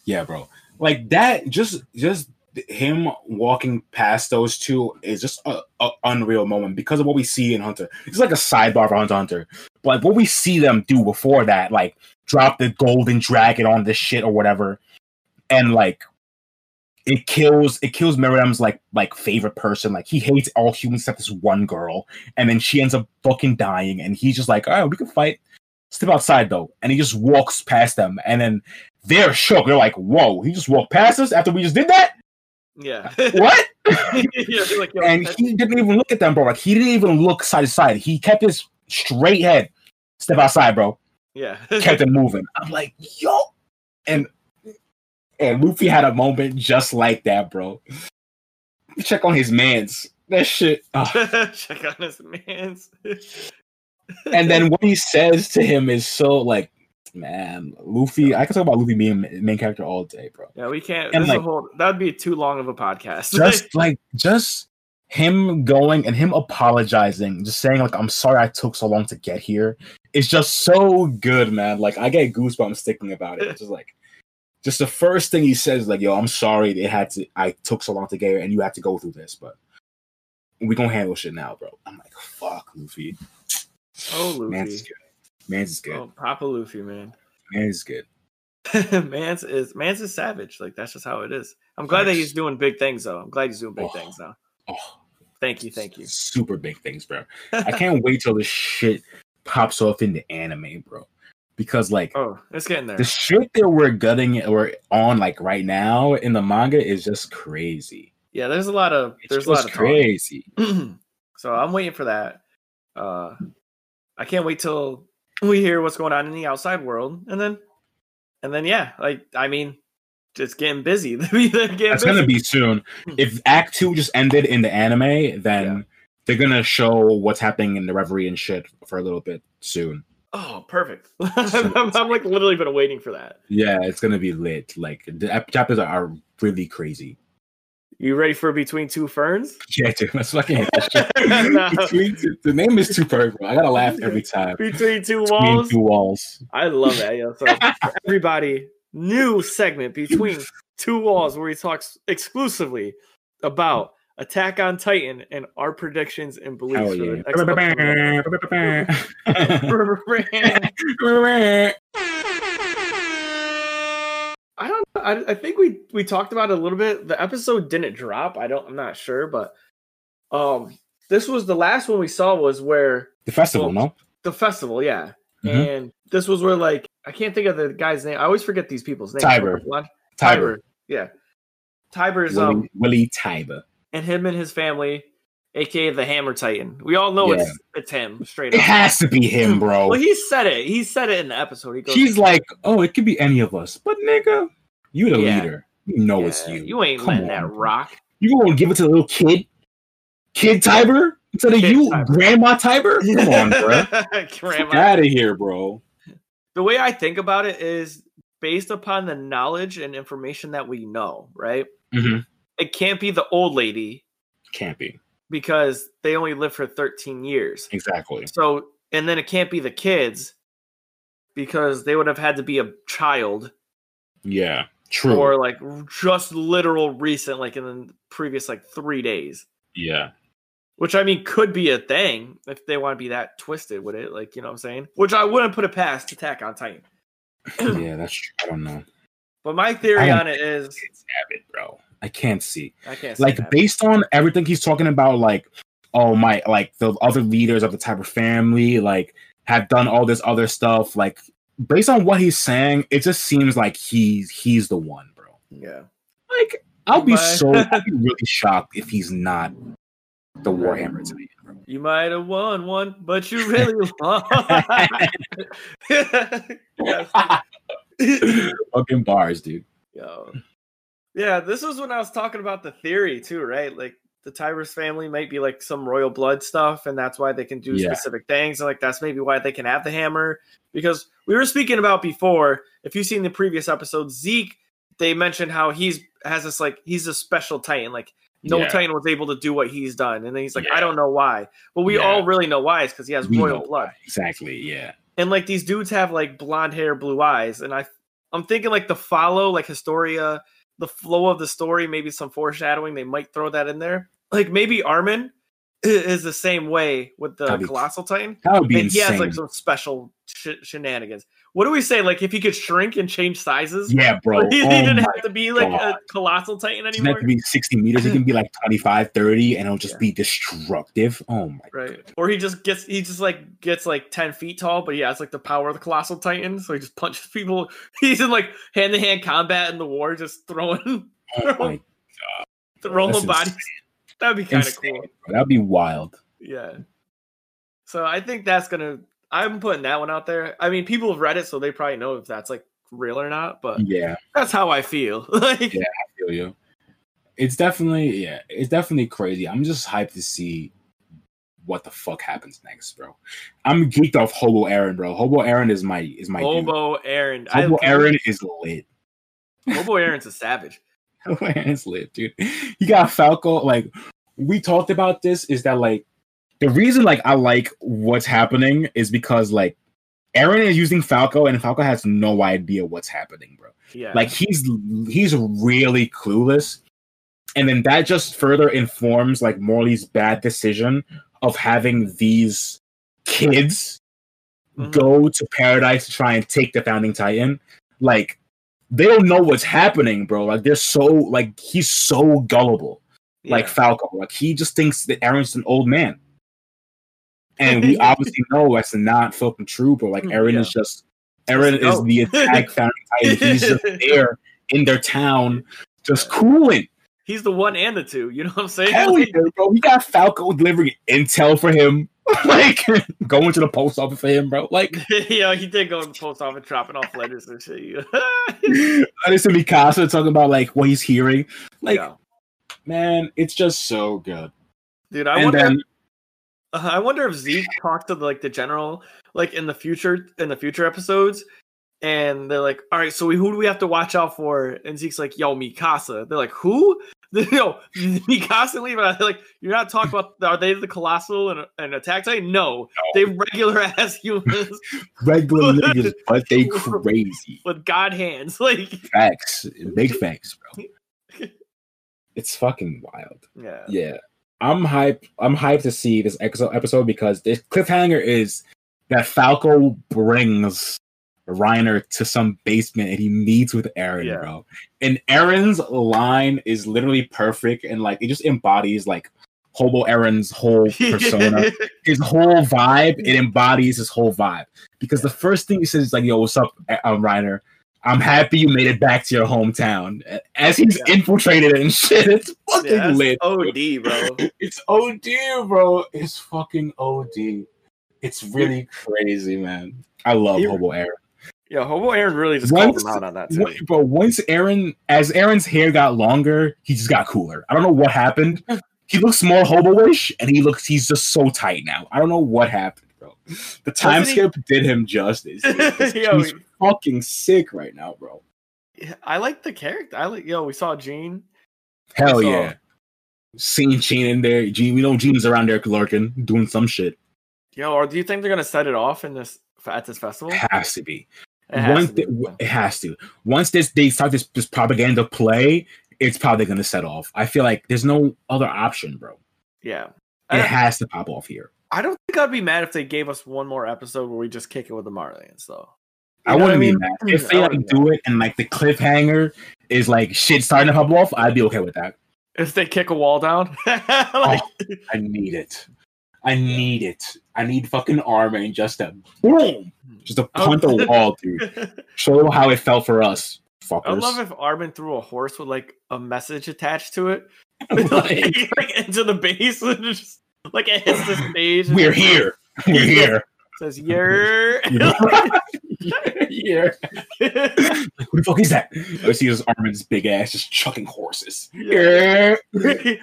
yeah, bro. Like that, just just him walking past those two is just a, a unreal moment because of what we see in Hunter. It's like a sidebar for Hunter Hunter, but like what we see them do before that, like drop the golden dragon on this shit or whatever, and like it kills it kills Meruem's like like favorite person. Like he hates all humans except this one girl, and then she ends up fucking dying, and he's just like, all right, we can fight. Step outside though, and he just walks past them, and then they're shook. They're like, "Whoa, he just walked past us after we just did that? Yeah, What?" yeah like, and he didn't even look at them, bro. Like he didn't even look side to side. He kept his straight head. Step outside, bro. yeah, Kept it moving. I'm like, yo, and and Luffy had a moment just like that, bro. Check on his man's. That shit. oh. check on his man's. and then what he says to him is so like, man, Luffy. I can talk about Luffy being main character all day, bro. yeah, we can't. And, this is a like- whole that'd be too long of a podcast. Just like, just him going and him apologizing, just saying like, "I'm sorry I took so long to get here." It's just so good, man. Like I get goosebumps thinking about it. It's just like, just the first thing he says, like, "Yo, I'm sorry it had to. I took so long to get here, and you had to go through this, but." We gonna handle shit now, bro. I'm like, fuck, Luffy. oh, Luffy, good. Man's is good. oh, Papa Luffy, man. Man's is good. Mans is Mans is savage. Like that's just how it is. I'm glad that he's doing big things though. I'm glad he's doing big Oh. things now. Oh, Thank you, thank you. Super big things, bro. I can't wait till this shit pops off in the anime, bro. Because like oh, it's getting there. the shit that we're gutting or on like right now in the manga is just crazy. Yeah, there's a lot of there's a lot of crazy. so I'm waiting for that. Uh I can't wait till we hear what's going on in the outside world, and then and then yeah, like I mean, just getting busy. Getting That's busy. gonna be soon. Hmm. If Act Two just ended in the anime, then Yeah. they're gonna show what's happening in the Reverie and shit for a little bit soon. oh perfect. I'm, I'm like literally been waiting for that. Yeah, it's gonna be lit. Like the chapters are really crazy. You ready for between two ferns? Yeah, dude, that's fucking hate that shit. No. Two- the name is too perfect. I gotta laugh every time. Between two Between walls. two walls. I love that. Yeah. So everybody, new segment between two walls where he talks exclusively about Attack on Titan and our predictions and beliefs for yeah. I don't know. I, I think we we talked about it a little bit. The episode didn't drop. I don't I'm not sure, but um this was the last one we saw was where the festival, no? the festival, yeah. Mhm. And this was where like I can't think of the guy's name. I always forget these people's names. Tybur. What? Tybur. Yeah. Tybur's Willie, um Willie Tybur. and him and his family, aka the Hammer Titan. We all know Yeah. it's it's him straight up. It up. has to be him, bro. Well, he said it. He said it in the episode. He goes, He's like, oh, it could be any of us, but nigga, you the Yeah. leader. You know "Yeah, it's you. You ain't Come letting on, that bro. rock. You gonna give it to the little kid, kid Tybur instead of Kid you, Tybur. Grandma Tybur? Come on, bro. Grandma. Out of here, bro. the way I think about it is based upon the knowledge and information that we know, right? Mm-hmm. It can't be the old lady Can't be because they only live for 13 years. exactly. So, and then it can't be the kids because they would have had to be a child Yeah, true. or like just literal recent, like in the previous like three days. yeah, Which I mean could be a thing if they want to be that twisted with it, like you know what I'm saying? Which I wouldn't put it past Attack on Titan. yeah. That's true. I don't know. But my theory on it is Can't have it, bro. I can't see. I can't say Like that. based on everything he's talking about, like oh my, like the other leaders of the type of family, like have done all this other stuff. Like based on what he's saying, it just seems like he's he's the one, bro. yeah. Like I'll be so I'll be really shocked if he's not the Warhammer Titan, bro. You might have won one, but you really won. Fucking bars, dude. Yo. Yeah, this was when I was talking about the theory too, right? Like the Tybur family might be like some royal blood stuff, and that's why they can do Yeah. specific things. And like that's maybe why they can have the hammer. Because we were speaking about before, if you've seen the previous episode, Zeke, they mentioned how he's has this like he's a special Titan. Like no Yeah. Titan was able to do what he's done. And then he's like, Yeah. I don't know why. But we all really know why. It's because he has We royal blood why. Exactly. Yeah. and like these dudes have like blonde hair, blue eyes, and I I'm thinking like the follow like Historia, the flow of the story, maybe some foreshadowing. They might throw that in there. Like maybe Armin is the same way with the That'd be- Colossal Titan, That would be and he has like some special sh- shenanigans. What do we say? Like if he could shrink and change sizes, yeah, bro. he Oh didn't have to be like a Colossal Titan It doesn't have to be 60 meters. He can be like 25, 30, and it'll just Yeah. be destructive. Oh my Right. Or he just gets he just like gets like ten feet tall, but yeah, it's like the power of the colossal titan, so he just punches people. He's in like hand to hand combat in the war, just throwing Oh throwing That's bodies. That'd be kind of cool. That'd be wild. Yeah. So I think that's gonna I'm putting that one out there. I mean people have read it, so they probably know if that's like real or not, but Yeah, that's how I feel. like Yeah. I feel you. It's definitely yeah, it's definitely crazy. I'm just hyped to see what the fuck happens next, bro. I'm geeked off Hobo Eren, bro. Hobo Eren is my is my dude. Hobo Eren. Hobo Eren is lit. Hobo Eren's a savage. Hobo Eren's lit, dude. You got Falco. Like we talked about this, is that like the reason like I like what's happening is because like Eren is using Falco and Falco has no idea what's happening, bro. Yeah. Like he's he's really clueless. And then that just further informs like Marley's bad decision of having these kids Mhm. go to paradise to try and take the founding titan. Like they don't know what's happening, bro. Like they're so like he's so gullible. Like Falco. Like he just thinks that Eren's an old man. And we obviously know that's not fucking true, but like Eren is just Eren is the attack founding titan. He's just there in their town, just cooling. he's the one and the two. You know what I'm saying? Hell yeah, bro. We got Falco delivering intel for him. like going to the post office for him, bro. Like yeah, he did go to the post office dropping off letters and shit. I listen to Mikasa talking about like what he's hearing. Like, Yeah. man, it's just so good. Dude, I and wonder. then uh, I wonder if Zeke talked to like the general, like in the future, in the future episodes, and they're like, "All right, so we, who do we have to watch out for?" And Zeke's like, "Yo, Mikasa." They're like, "Who?" No, Mikasa and Levi. They're like, "You're not talking about? Are they the colossal and, and attack titan? No, they regular ass humans regular niggas, but they crazy. with god hands." Like, Facts. Big facts, bro. It's fucking wild. yeah, Yeah. I'm hyped. I'm hyped to see this episode because this cliffhanger is that Falco brings Reiner to some basement and he meets with Eren, Yeah. bro. And Eren's line is literally perfect and like it just embodies like Hobo Eren's whole persona. his whole vibe, it embodies his whole vibe. Because the first thing he says is like, "Yo, what's up, um, Reiner? I'm happy you made it back to your hometown." As he's Yeah. infiltrated and shit, it's fucking yeah lit. OD, bro. It's OD, bro. It's fucking OD. It's really crazy, man. I love He- Hobo Eren. Yeah, Hobo Eren really just Once- called him out on that too. Bro, once Eren, as Eren's hair got longer, he just got cooler. I don't know what happened. He looks more hobo-ish, and he looks, he's just so tight now. I don't know what happened, bro. The time Doesn't he- skip did him justice. Yo, fucking sick right now, bro. I like the character. I like yo. We saw Jean. Hell saw- yeah. Seeing Jean in there. Jean, we know Jean's around there lurking, doing some shit. Yo, or do you think they're gonna set it off in this at this festival? Has to be. It has Once to be. the- it has to. Once this they start this, this propaganda play, it's probably gonna set off. I feel like there's no other option, bro. yeah. It has to pop off here. I don't think I'd be mad if they gave us one more episode where we just kick it with the Marlins, though. I You know wouldn't I be mad if they like do it and like the cliffhanger is like shit starting to hub off. I'd be okay with that. If they kick a wall down, like, oh, I need it. I need it. I need fucking Armin just to boom, just a Oh. punt the wall, dude. Show how it felt for us, fuckers. I love if Armin threw a horse with like a message attached to it, Like, like, like, into the base, and just like it hits the stage. we're it here. We're here. Says "Yer." yeah. Like, who the fuck is that? I see this Armin's big ass just chucking horses. Yeah. Yeah.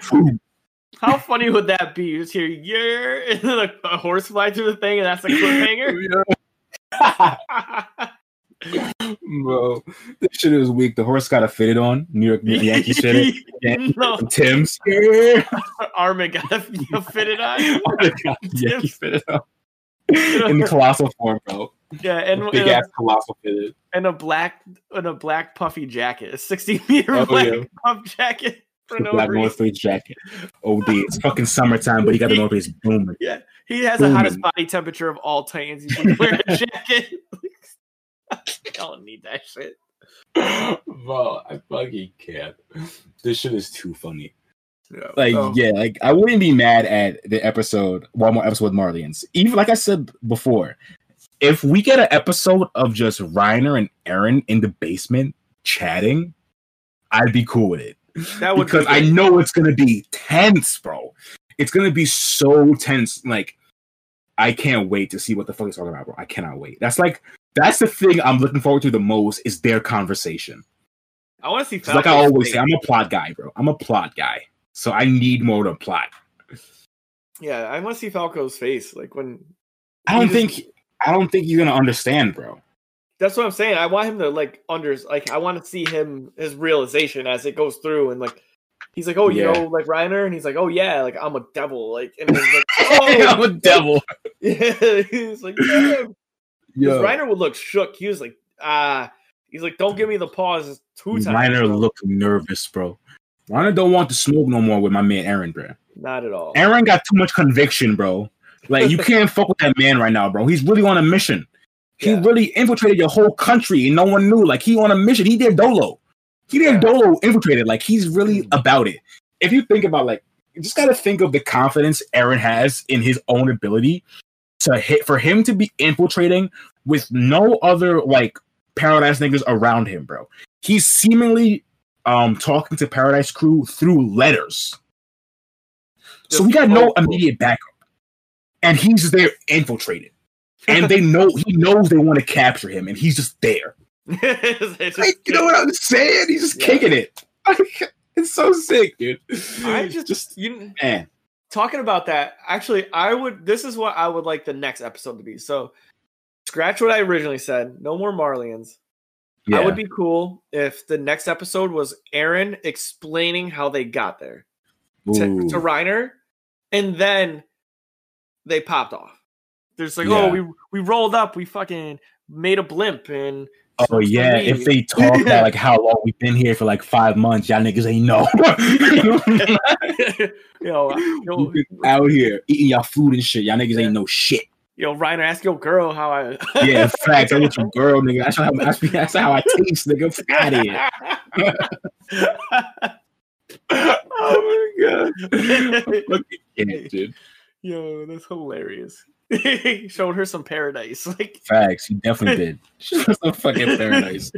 How funny would that be? You just hear "Yer," and then a, a horse fly through the thing, and that's a cliffhanger. Bro, this shit is weak. The horse got a fitted on. New York Yankee shit. Yeah. no, Tim's. Yeah. Armin got a, a fitted on. Yankee fitted on. In colossal form, bro. Yeah, and, Big ass a, colossal fitted. and a black and a black puffy jacket, a sixty meter Oh, black yeah. puff jacket for The no black reason. North Face jacket. Oh, OD. It's fucking summertime, but he got the North Face booming. Yeah, he has the hottest body temperature of all Titans. He's like, wearing a jacket. I don't need that shit. Bro, I fucking can't. This shit is too funny. Yeah. Like, Oh. yeah, like I wouldn't be mad at the episode, one more episode with Marleyans. Even like I said before, if we get an episode of just Reiner and Eren in the basement chatting, I'd be cool with it. that would because be I know it's gonna be tense, bro. It's gonna be so tense. Like, I can't wait to see what the fuck he's talking about, bro. I cannot wait. That's like that's the thing I'm looking forward to the most is their conversation. I want to see. like I always say, I'm a plot guy, bro. I'm a plot guy. So I need more to plot. yeah, I want to see Falco's face. Like when I don't He's- think I don't think you're gonna understand, bro. that's what I'm saying. I want him to like under like I want to see him his realization as it goes through and like he's like, oh, you Yeah. know, like Reiner, and he's like, oh yeah, like I'm a devil, like and he's like, oh, I'm a devil. yeah, he's like, yeah. Reiner would look shook. He was like, ah, he's like, don't give me the pause two times. Reiner bro." looked nervous, bro. Reiner don't want to smoke no more with my man Eren, bro. Not at all. Eren got too much conviction, bro. Like you can't fuck with that man right now, bro. He's really on a mission. He Yeah. really infiltrated your whole country and no one knew. Like he on a mission. He did Dolo. He did Yeah. Mm. Dolo infiltrated. Like he's really about it. If you think about like, you just gotta think of the confidence Eren has in his own ability to hit for him to be infiltrating with no other like paradise niggas around him, bro. He's seemingly um talking to Paradise Crew through letters. So we got no immediate backup. And he's just there infiltrated. And they know he knows they want to capture him, and he's just there. Just- Like, you know what I'm saying? He's just Yeah. kicking it. it's so sick, dude. I just, just you man. talking about that. Actually, I would. This is what I would like the next episode to be. So, scratch what I originally said. No more Marleyans. Yeah. I would be cool if the next episode was Eren explaining how they got there to, to Reiner, and then they popped off. There's like, oh, Yeah. oh, we we rolled up, we fucking made a blimp, and Oh yeah, if they talk about like how long we've been here for like five months, y'all niggas ain't know. know, yo, out here eating y'all food and shit. Y'all niggas Yeah. ain't know shit. yo, Reiner, ask your girl how I. Yeah, facts. I want your girl, nigga. That's how, that's, that's how I taste, nigga. Out of here. oh my god. Fucking yeah, dude. Yo, that's hilarious. he showed her some paradise. Like Facts. He definitely did. She was some fucking paradise.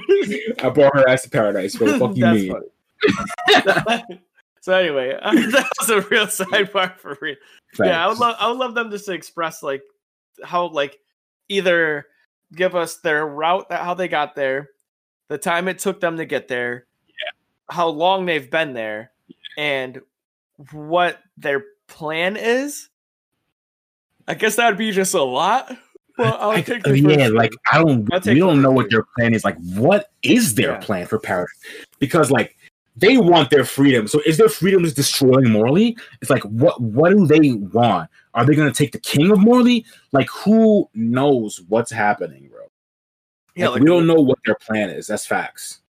I brought her ass to paradise, bro. Fuck you, That's mean? so anyway, that was a real sidebar for real. Yeah, I would love I would love them just to express like how like either give us their route that how they got there, the time it took them to get there, how long they've been there, and what their plan is. I guess that would be just a lot. Well, I'll I- take the yeah, like. I don't. We don't know what their plan is. Like, what is their Yeah. plan for paradise? Because like they want their freedom. So is their freedom is destroying Marley? It's like what? What do they want? Are they gonna take the king of Marley? Like, who knows what's happening, bro? yeah, Like, like we don't know what their plan is. That's facts.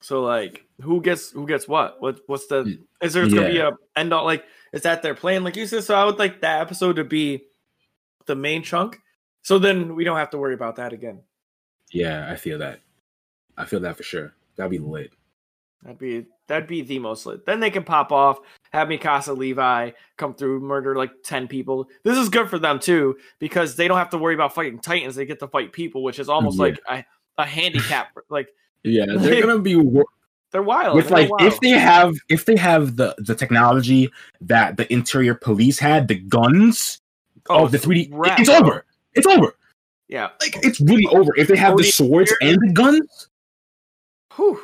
So like, who gets who gets what? What what's the? Hmm. Is there gonna be a end all? Like, is that their plan? Like you said, so I would like that episode to be the main chunk. So then we don't have to worry about that again. Yeah, I feel that. I feel that for sure. That'd be lit. That'd be that'd be the most lit. Then they can pop off, have Mikasa Levi come through, murder like ten people. This is good for them too because they don't have to worry about fighting titans. They get to fight people, which is almost Yeah. like a, a handicap. like Yeah, they're gonna be wor- they're wild. with They're like wild. if they have if they have the the technology that the interior police had, the guns Oh, of the 3D, rap, it's bro. over. It's over. yeah. Like it's really over. If they have the swords and the guns, Whew.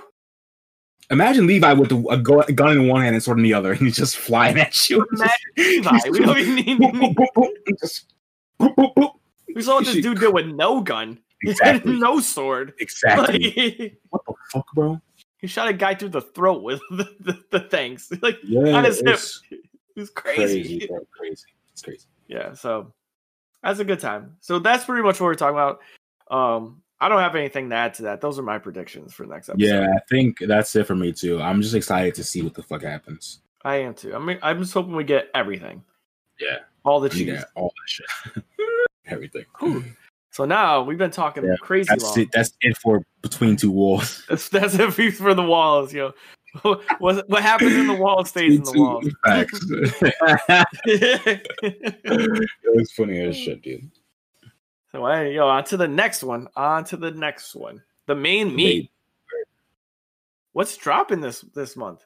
imagine Levi with a, gun in one hand and sword in the other, and he's just flying at you. Imagine Levi. We don't even need. Boop, boop, boop, boop, just boop, boop, boop. We saw what this dude did with no gun, Exactly. no sword. Exactly. Like, what the fuck, bro? He shot a guy through the throat with the, the, the things. Like Yeah, on his hip. It was crazy. crazy. Crazy. It's crazy. Yeah, so that's a good time. So that's pretty much what we're talking about. Um, I don't have anything to add to that. Those are my predictions for next episode. Yeah, I think that's it for me too. I'm just excited to see what the fuck happens. I am too. I mean, I'm just hoping we get everything, Yeah, all the cheese. all that shit, everything. Whew. So now we've been talking Yeah, crazy That's long. it. That's it for between two walls. That's that's it for- for the walls, yo. what what happens in the wall stays in the wall. Facts. it was funny as shit, dude. so hey, yo, on to the next one. On to the next one. The main meat. What's dropping this this month?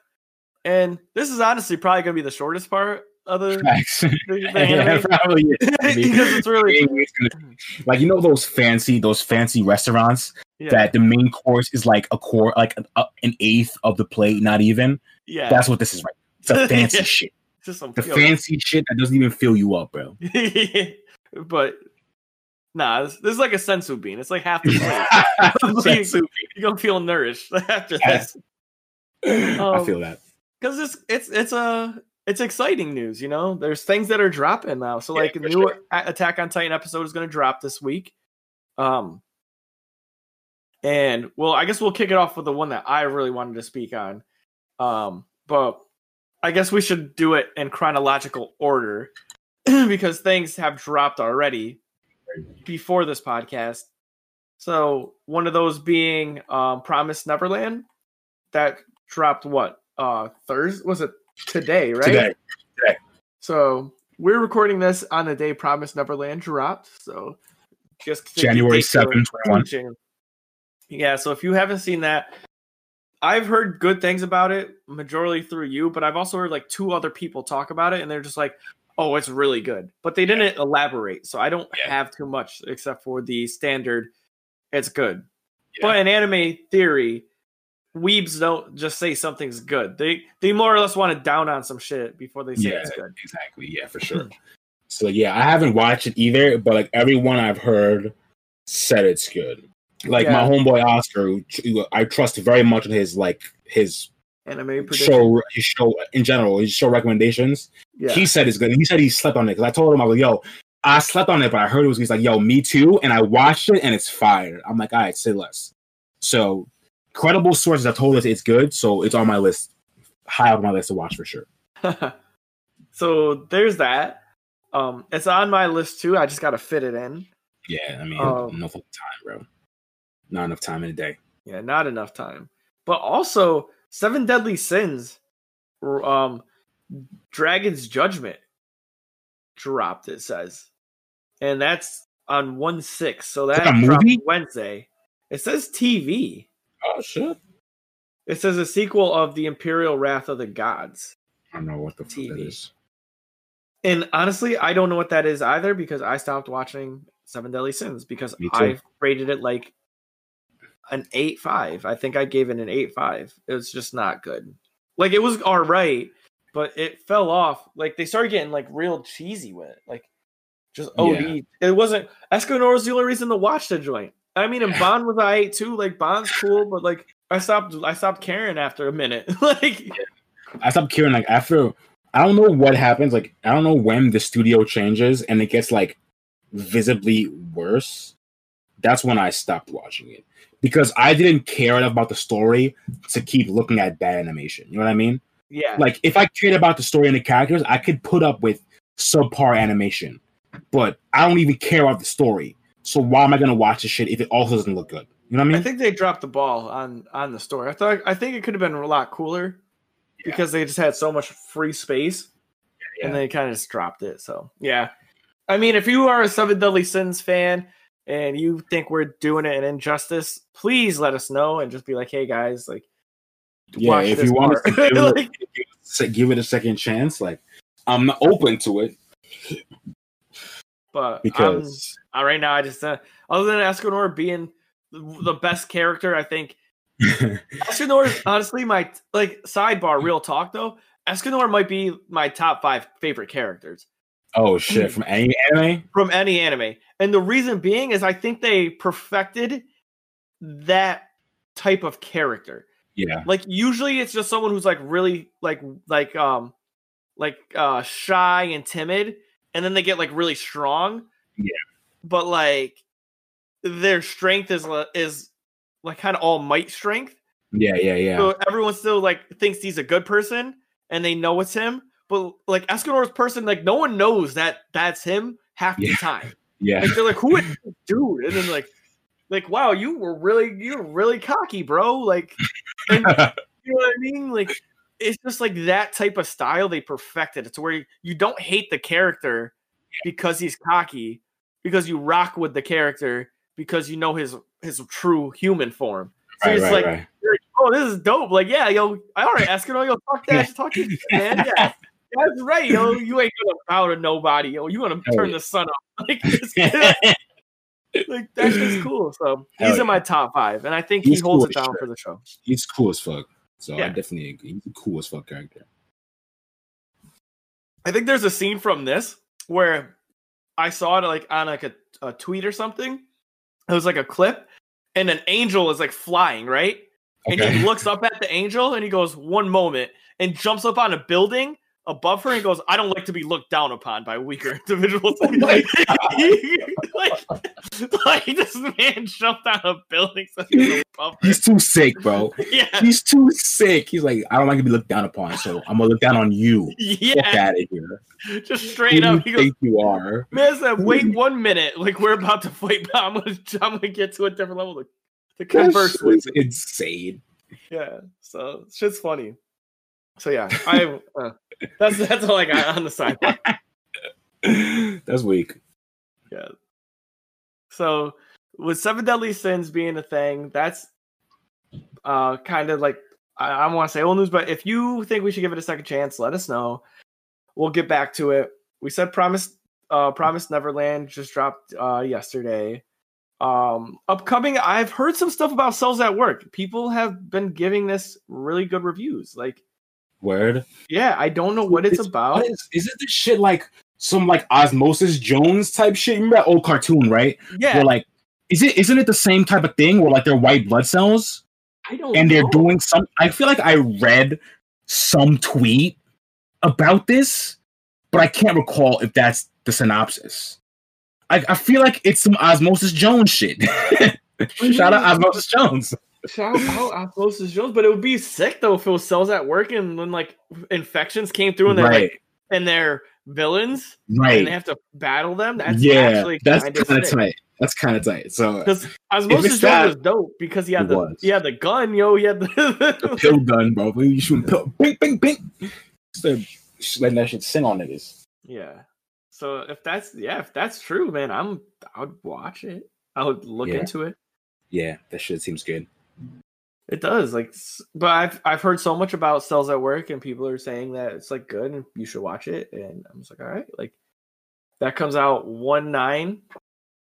And this is honestly probably gonna be the shortest part of the, Facts. yeah, probably. because it's really like you know those fancy those fancy restaurants yeah, that the main course is like a core like a, a- an eighth of the plate, not even. yeah. That's what this is right. It's a fancy Yeah. shit. just some The yo, fancy shit that doesn't even fill you up, bro. but nah, this, this is like a senzu bean. It's like half the plate. That's You're gonna feel nourished after this. I Um, feel that. because it's it's it's a it's exciting news. You know, there's things that are dropping now. So Yeah, like a new sure. Attack on Titan episode is going to drop this week. Um, and well, I guess we'll kick it off with the one that I really wanted to speak on. Um, but I guess we should do it in chronological order because things have dropped already before this podcast. So one of those being um, Promise Neverland that dropped what uh Thursday was it today right Today. Today. so we're recording this on the day Promise Neverland dropped so just January 7th, 21. Yeah so if you haven't seen that I've heard good things about it majority through you but I've also heard like two other people talk about it and they're just like oh it's really good but they didn't elaborate so I don't Yeah. have too much except for the standard it's good Yeah. but in anime theory weebs don't just say something's good. They they more or less want to down on some shit before they say Yeah. it's good. Exactly. Yeah, for sure. so yeah, I haven't watched it either, but like everyone I've heard said it's good. Like my homeboy Oscar, who who I trust very much in his like his Anime prediction. show his show in general, his show recommendations. yeah. He said it's good. He said he slept on it because I told him I was like, yo, I slept on it, but I heard it was. He's like, yo, me too, and I watched it and it's fire. I'm like, all right, say less. So credible sources have told us it's good, so it's on my list, high on my list to watch for sure. so there's that. Um, it's on my list too. I just got to fit it in. Yeah, I mean, Um, enough time, bro. Not enough time in a day. Yeah, not enough time. But also, Seven Deadly Sins, um, Dragon's Judgment dropped. It says, and that's on one six. So that that movie? Wednesday. It says TV. Oh shit! It says a sequel of the Imperial Wrath of the Gods. I don't know what the fuck that TV. is. And honestly, I don't know what that is either because I stopped watching Seven Deadly Sins because I rated it like an eight five. I think I gave it an eight five. It was just not good. Like it was all right, but it fell off. Like they started getting like real cheesy with it. Like just OD. Yeah. It wasn't Escanor was the only reason to watch the joint. I mean, and Ban was I too. Like Ban's cool, but like I stopped. I stopped caring after a minute. like I stopped caring. Like after, I don't know what happens. Like I don't know when the studio changes and it gets like visibly worse. That's when I stopped watching it because I didn't care enough about the story to keep looking at bad animation. You know what I mean? yeah, Like if I cared about the story and the characters, I could put up with subpar animation. But I don't even care about the story. So why am I gonna watch this shit if it also doesn't look good? You know what I mean? I think they dropped the ball on on the story. I thought I think it could have been a lot cooler because they just had so much free space Yeah. and they kind of just dropped it. So yeah, I mean, if you are a Seven Deadly Sins fan and you think we're doing it an injustice, please let us know and just be like, hey guys, like yeah, if you want to give it, Like, give it a second chance, like I'm open to it but because I'm, uh, right now I just uh, other than Escanor being the the best character, I think Escanor is honestly my like sidebar. Real talk though, Escanor might be my top five favorite characters oh shit from any anime. from any anime, and the reason being is I think they perfected that type of character. Yeah, Like usually it's just someone who's like really like like um like uh shy and timid, and then they get like really strong. Yeah. but like their strength is is like kind of all might strength. yeah, yeah, yeah. So everyone still like thinks he's a good person and they know it's him. But like Escanor's person, like no one knows that that's him half Yeah. the time. yeah, Like they're like, who is this dude? And then like, like wow, you were really you were really cocky, bro. Like, and you know what I mean? Like it's just like that type of style they perfected. It's where you, you don't hate the character because he's cocky, because you rock with the character because you know his his true human form. So right, it's right, like, right. oh, this is dope. Like, yeah, yo, all right, Eskimo, yo, talk that, talk your shit, man. Yeah, that's right, yo. You ain't gonna bow to nobody, yo. You gonna turn the sun up, like, like that's just cool. So he's in my top five, and I think He's he holds cool it down for the show. He's cool as fuck. So I definitely agree. He's a cool as fuck character. I think there's a scene from this where I saw it like on like a, a tweet or something. It was like a clip, and an angel is like flying, right? And he looks up at the angel and he goes, one moment, and jumps up on a building above her and goes, I don't like to be looked down upon by weaker individuals. Oh like, like this man jumped out of buildings. he was above her. He's too sick, bro. Yeah. He's too sick. He's like, I don't like to be looked down upon, so I'm gonna look down on you. Fuck Yeah. out of here. Just straight do up. you He goes, you are? Man said, "Wait one minute. Like we're about to fight, but I'm gonna, I'm gonna get to a different level to, to converse with." insane. Yeah, so shit's funny. So yeah, I uh, that's that's all I got on the side. That's weak. Yeah. So with seven deadly sins being a thing, that's uh kind of like I, I want to say old news, but if you think we should give it a second chance, let us know. We'll get back to it. We said promise uh promise Neverland just dropped uh yesterday. Um upcoming I've heard some stuff about cells at work. People have been giving this really good reviews. Like Word. yeah, I don't know what it's about. What is, is it this shit like some like Osmosis Jones type shit? Remember that old cartoon, right? yeah, Where like, is it isn't it the same type of thing where like they're white blood cells I don't and they're doing some? I feel like I read some tweet about this, but I can't recall if that's the synopsis. I, I feel like it's some Osmosis Jones shit. Shout out mm-hmm. Osmosis Jones. Shout out Osmosis Jones, but it would be sick though if it was cells at work and then like infections came through and they're Right, like and they're villains and right. they have to battle them. That's yeah, actually that's kind of tight. That's kind of tight. So Because Osmosis Jones that- was dope because he had the was. he had the gun, yo. He had the pill gun, bro. You shooting pill, bing, bing, bing. Just letting that shit sing on niggas. yeah. So if that's yeah, if that's true, man, I'm I would watch it. I would look Yeah. into it. Yeah, that shit seems good. It does, like, but I've I've heard so much about cells at work, and people are saying that it's like good, and you should watch it. And I'm just like, all right, like that comes out one nine,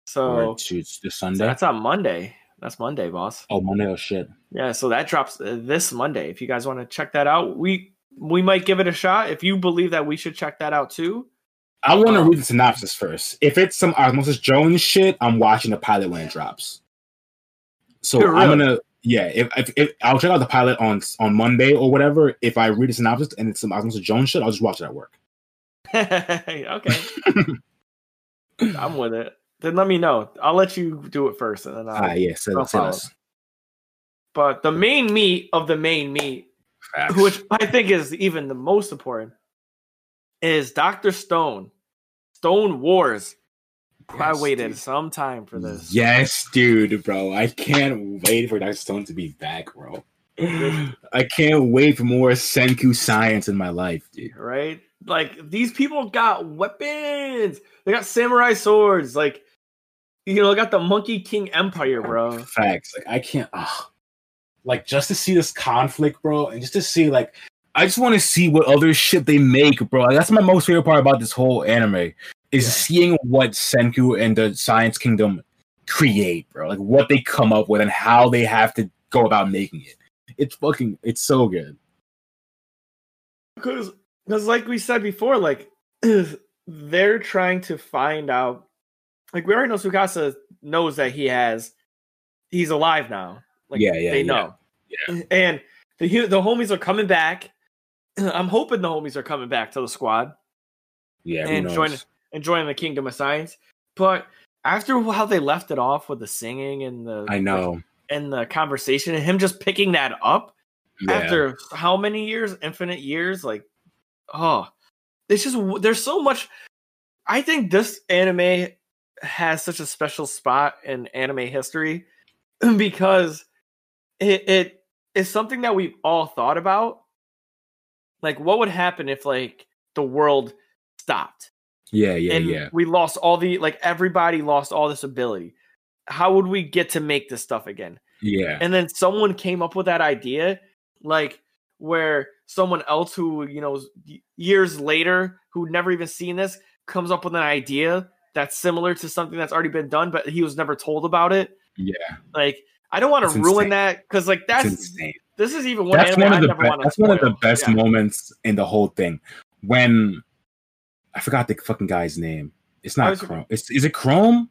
so, it's this so Sunday. that's on Monday. That's Monday, boss. oh, Monday. Oh shit. Yeah, so that drops uh, this Monday. If you guys want to check that out, we we might give it a shot. If you believe that we should check that out too, I want to Um, read the synopsis first. If it's some Osmosis Jones shit, I'm watching the pilot when it drops. So You're I'm really- gonna, yeah. If, if, if I'll check out the pilot on on Monday or whatever. If I read the synopsis and it's some Osmosis Jones shit, I'll just watch it at work. okay, I'm with it. Then let me know. I'll let you do it first, and then I'll. Ah, yeah. Say I'll. Say follow. But the main meat of the main meat, Facts. which I think is even the most important, is Doctor Stone. Stone Wars I waited dude. some time for this. Yes, dude, bro. I can't wait for Dr. Stone to be back, bro. I can't wait for more Senku science in my life, dude. Right? Like these people got weapons. They got samurai swords. Like you know, got the Monkey King Empire, bro. Facts. Like I can't ugh. like just to see this conflict, bro, and just to see like I just want to see what other shit they make, bro. Like, that's my most favorite part about this whole anime is Yeah. seeing what Senku and the Science Kingdom create, bro. Like what they come up with and how they have to go about making it. It's fucking it's so good. Because because like we said before, like they're trying to find out like we already know Tsukasa knows that he has he's alive now. Like Yeah, yeah, they yeah. know. And the the homies are coming back. I'm hoping the homies are coming back to the squad Yeah, and joining and joining the Kingdom of Science. But after how they left it off with the singing and the I know. and the conversation and him just picking that up Yeah. after how many years infinite years like oh it's just there's so much i think this anime has such a special spot in anime history because it, it is something that we've all thought about like what would happen if like the world stopped yeah, yeah, and yeah. we lost all the like everybody lost all this ability how would we get to make this stuff again Yeah. and then someone came up with that idea like where someone else who you know years later who'd never even seen this comes up with an idea that's similar to something that's already been done but he was never told about it Yeah. like i don't want to ruin insane. that because like that's insane. this is even one that's one I of the never be- wanna that's one of the best Yeah. moments in the whole thing when I forgot the fucking guy's name. It's not was- Chrome. It's, is it Chrome?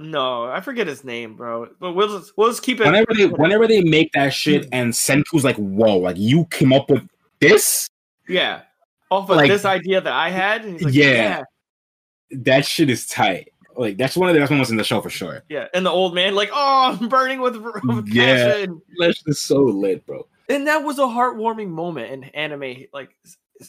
no i forget his name bro but we'll just we'll just keep it Whenever they whenever they make that shit hmm. and Senku's like, whoa, like you came up with this? yeah off of Like- this idea that i had like, Yeah. yeah That shit is tight. Like that's one of the best moments in the show for sure. Yeah, and the old man like, oh, I'm burning with, with Yeah. passion. That shit is so lit, bro. And that was a heartwarming moment in anime, like,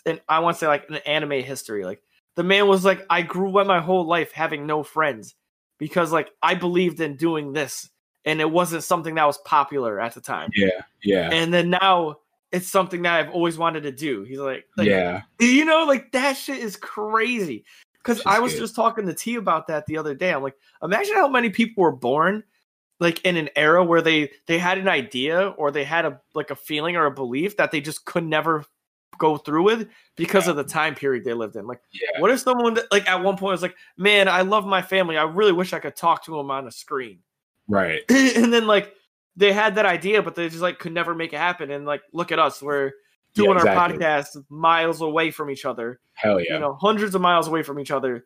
and I want to say like in anime history. Like the man was like, I grew up my whole life having no friends because like I believed in doing this, and it wasn't something that was popular at the time. Yeah, yeah, And then now it's something that I've always wanted to do. He's like, like yeah. you know, like that shit is crazy. Because Shit's I was good. just talking to T about that the other day. I'm like, imagine how many people were born like in an era where they they had an idea or they had a like a feeling or a belief that they just could never go through with because of the time period they lived in. Like, Yeah. what if someone that, like at one point was like, "Man, I love my family. I really wish I could talk to them on a screen." Right. and then like they had that idea, but they just like could never make it happen. And like, look at us, we're Yeah, doing our podcast miles away from each other Hell yeah. you know, hundreds of miles away from each other,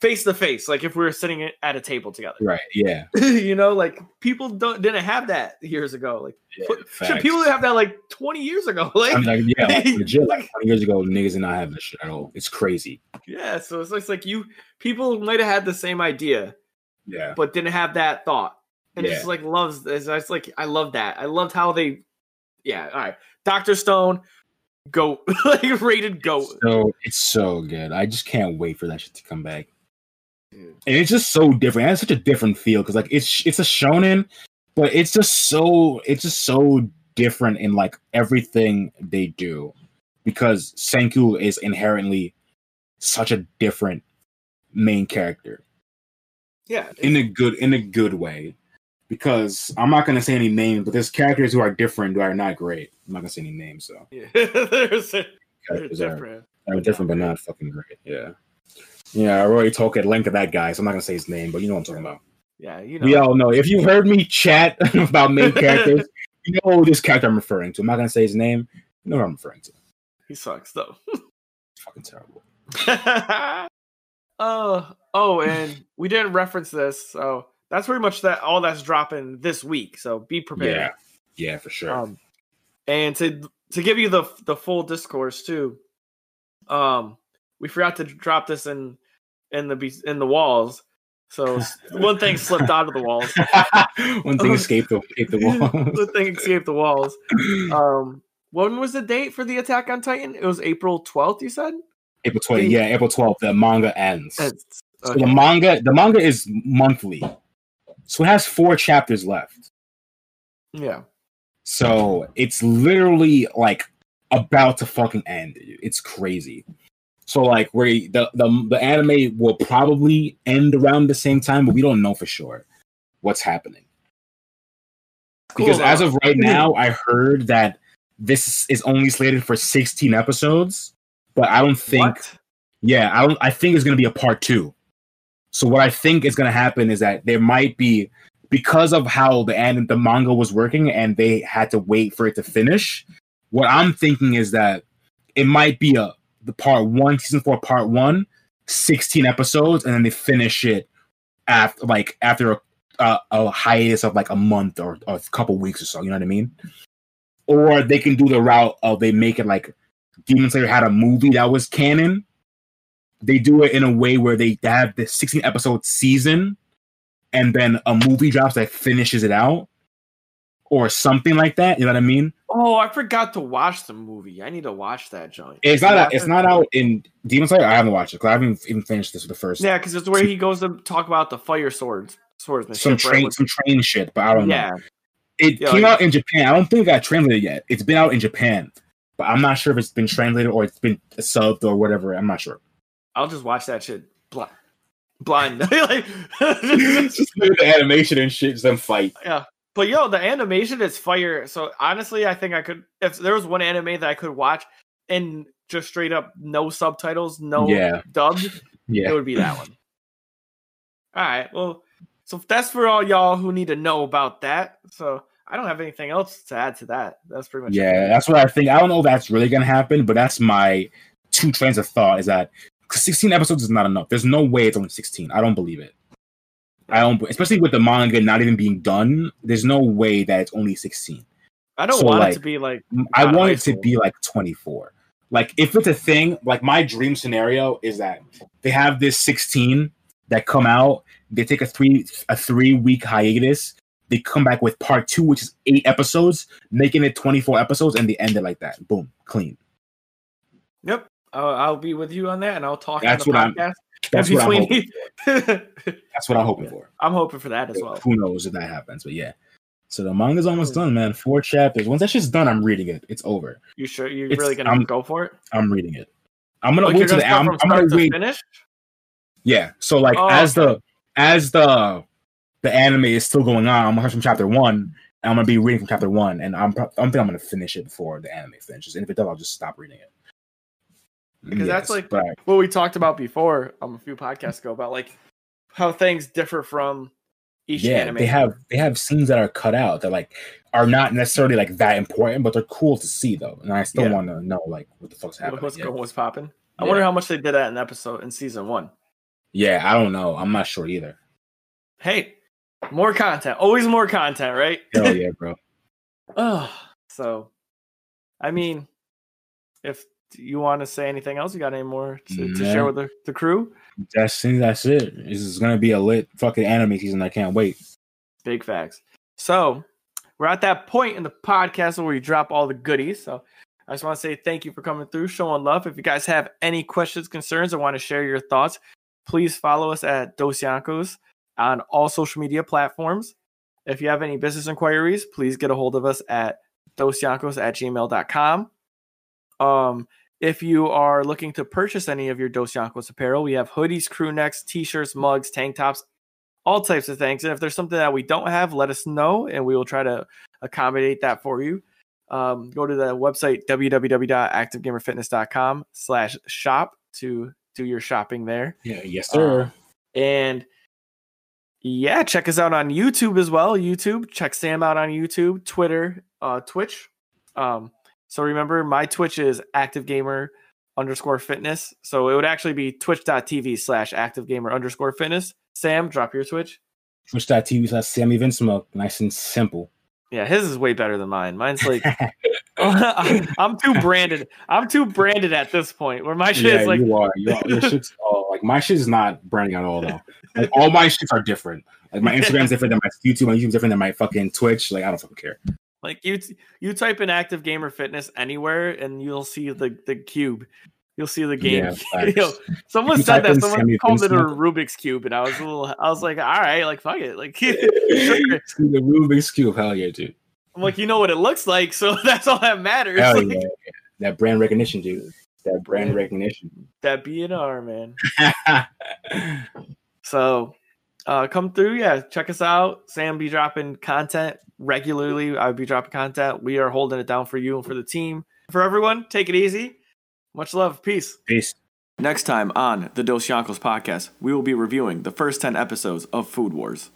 face to face, like if we were sitting at a table together. right. Yeah. you know, like people don't didn't have that years ago. Like yeah facts. people have that like 20 years ago. Like, I mean, like, yeah, like, legit, like Like- 20 years ago, niggas did not have this shit at all. It's crazy. yeah, so it's, it's like you people might have had the same idea, Yeah. but didn't have that thought. And it's like loves it's, it's like I love that. I loved how they yeah, all right. Dr. Stone, goat, like rated goat. So it's so good. I just can't wait for that shit to come back. Dude. And it's just so different. It has such a different feel because like it's it's a shonen, but it's just so it's just so different in like everything they do because Senku is inherently such a different main character Yeah. in a good in a good way. Because I'm not gonna say any names, but there's characters who are different who are not great. I'm not gonna say any names, so yeah. There's a, they're characters are different. are different, but not fucking great. Yeah. Yeah, I already talked at length of that guy, so I'm not gonna say his name, but you know what I'm talking about. Yeah, you know. We all know. If you heard me chat about main characters, you know this character I'm referring to. I'm not gonna say his name. You know what I'm referring to. He sucks though. Fucking terrible. oh, oh, and we didn't reference this, so that's pretty much that. All that's dropping this week, so be prepared. Yeah. Yeah, for sure. Um, and to to give you the the full discourse too, um, we forgot to drop this in in the be- in the walls. So one thing slipped out of the walls. One thing escaped the, escaped the wall. the thing escaped the walls. Um, when was the date for the Attack on Titan? It was April twelfth. You said. April 20. Yeah, April 12th. The manga ends. It's- So the manga, the manga is monthly, so it has four chapters left. Yeah. So it's literally like about to fucking end. It's crazy. So like where the, the the anime will probably end around the same time, but we don't know for sure what's happening. Because Cool, as of right hmm. now, I heard that this is only slated for 16 episodes, but I don't think What? yeah, I don't. I think it's going to be a part two. So what I think is going to happen is that there might be because of how the and the manga was working, and they had to wait for it to finish. What I'm thinking is that it might be a the part one, season four, part one, 16 episodes, and then they finish it after like after a, a, a hiatus of like a month or, or a couple weeks or so. You know what I mean? Or they can do the route of they make it like Demon Slayer had a movie that was canon. They do it in a way where they have the 16 episode season and then a movie drops that finishes it out or something like that. You know what I mean? Oh, I forgot to watch the movie. I need to watch that joint. It's not watch it's not out in Demon Slayer. I haven't watched it because I haven't even finished this with the first. Yeah, because it's where he goes to talk about the fire swords, swordsmanship. some train With- some train shit, but I don't know. yeah, It Yeah, came like- out in Japan. I don't think it got translated yet. It's been out in Japan, but I'm not sure if it's been translated or it's been subbed or whatever. I'm not sure. I'll just watch that shit blind. Blind. like, just the animation and shit, them fight. yeah. But yo, the animation is fire. So honestly, I think I could if there was one anime that I could watch and just straight up no subtitles, no Yeah. dubbed, it would be that one. All right. Well, so that's for all y'all who need to know about that. So I don't have anything else to add to that. That's pretty much it. yeah. That's what I think. I don't know if that's really gonna happen, but that's my two trains of thought. Is that 'cause 16 episodes is not enough. There's no way it's only 16. I don't believe it. I don't, especially with the manga not even being done. There's no way that it's only 16. I don't So, want like, it to be like I want it to be like 24. Like if it's a thing, like my dream scenario is that they have this 16 that come out, they take a three a three week hiatus, they come back with part two, which is eight episodes, making it 24 episodes, and they end it like that. Boom, clean. Yep. I'll, I'll be with you on that, and I'll talk That's what I'm- podcast. That's what I'm between- hoping for. That's what I'm hoping for. I'm hoping for that as well. Who knows if that happens, but yeah. So the manga's almost hmm. done, man. Four chapters. Once that shit's done, I'm reading it. It's over. You sure you're It's- really gonna I'm- go for it? I'm reading it. I'm gonna Like wait gonna the. I'm, I'm gonna to wait. finish? Yeah. So like Oh, as okay. the as the the anime is still going on, I'm gonna have from chapter one, and I'm gonna be reading from chapter one, and I'm pro- I'm think I'm gonna finish it before the anime finishes. And if it does, I'll just stop reading it. Because that's like- What we talked about before, um, a few podcasts ago, about like how things differ from each yeah, anime. they have they have scenes that are cut out that like are not necessarily like that important, but they're cool to see though, and I still Yeah. want to know like what the fuck's happening. what's yeah. going, what's popping. I Yeah. wonder how much they did that in episode in season one. yeah, I don't know. I'm not sure either. Hey, more content, always more content, right? Hell yeah, bro. Oh, so, I mean, if you want to say anything else, you got any more to, to share with the, the crew? That's that's it. This is gonna be a lit fucking anime season. I can't wait. Big facts. So we're at that point in the podcast where we drop all the goodies. So I just want to say thank you for coming through, showing love. If you guys have any questions, concerns, or want to share your thoughts, please follow us at Dos Yankos on all social media platforms. If you have any business inquiries, please get a hold of us at dosyankos at gmail.com. Um, if you are looking to purchase any of your Dos Yankos apparel, we have hoodies, crew necks, t-shirts, mugs, tank tops, all types of things. And if there's something that we don't have, let us know and we will try to accommodate that for you. Um, go to the website www.activegamerfitness.com slash shop to do your shopping there. Yeah, yes, sir. And yeah, check us out on YouTube as well. YouTube, check Sam out on YouTube, Twitter, uh, Twitch. Um, so remember, my Twitch is active gamer underscore fitness. So it would actually be twitch.tv slash active gamer underscore fitness. Sam, drop your Twitch. Twitch.tv slash Sammy Vinsmoke. Nice and simple. Yeah, his is way better than mine. Mine's like I'm too branded. I'm too branded at this point where my shit yeah, is like you are. You are. Your shit's all like my shit is not branding at all though. Like all my shits are different. Like my Instagram's different than my YouTube. My YouTube's different than my fucking Twitch. Like I don't fucking care. Like you you type in active gamer fitness anywhere and you'll see the the cube You'll see the game. Yeah, Yo, facts. someone You said that. Someone called it a Rubik's cube, and I was a little. I was like, all right, like fuck it, like. sure. The Rubik's cube, hell yeah, dude. I'm like, you know what it looks like, so that's all that matters. Hell Like, yeah, that brand recognition, dude. That brand recognition. That BNR, man. So uh come through, yeah, check us out. Sam be dropping content regularly. I'll be dropping content. We are holding it down for you and for the team. For everyone, take it easy. Much love. Peace. Peace. Next time on the Dos Yonkos podcast, we will be reviewing the first 10 episodes of Food Wars.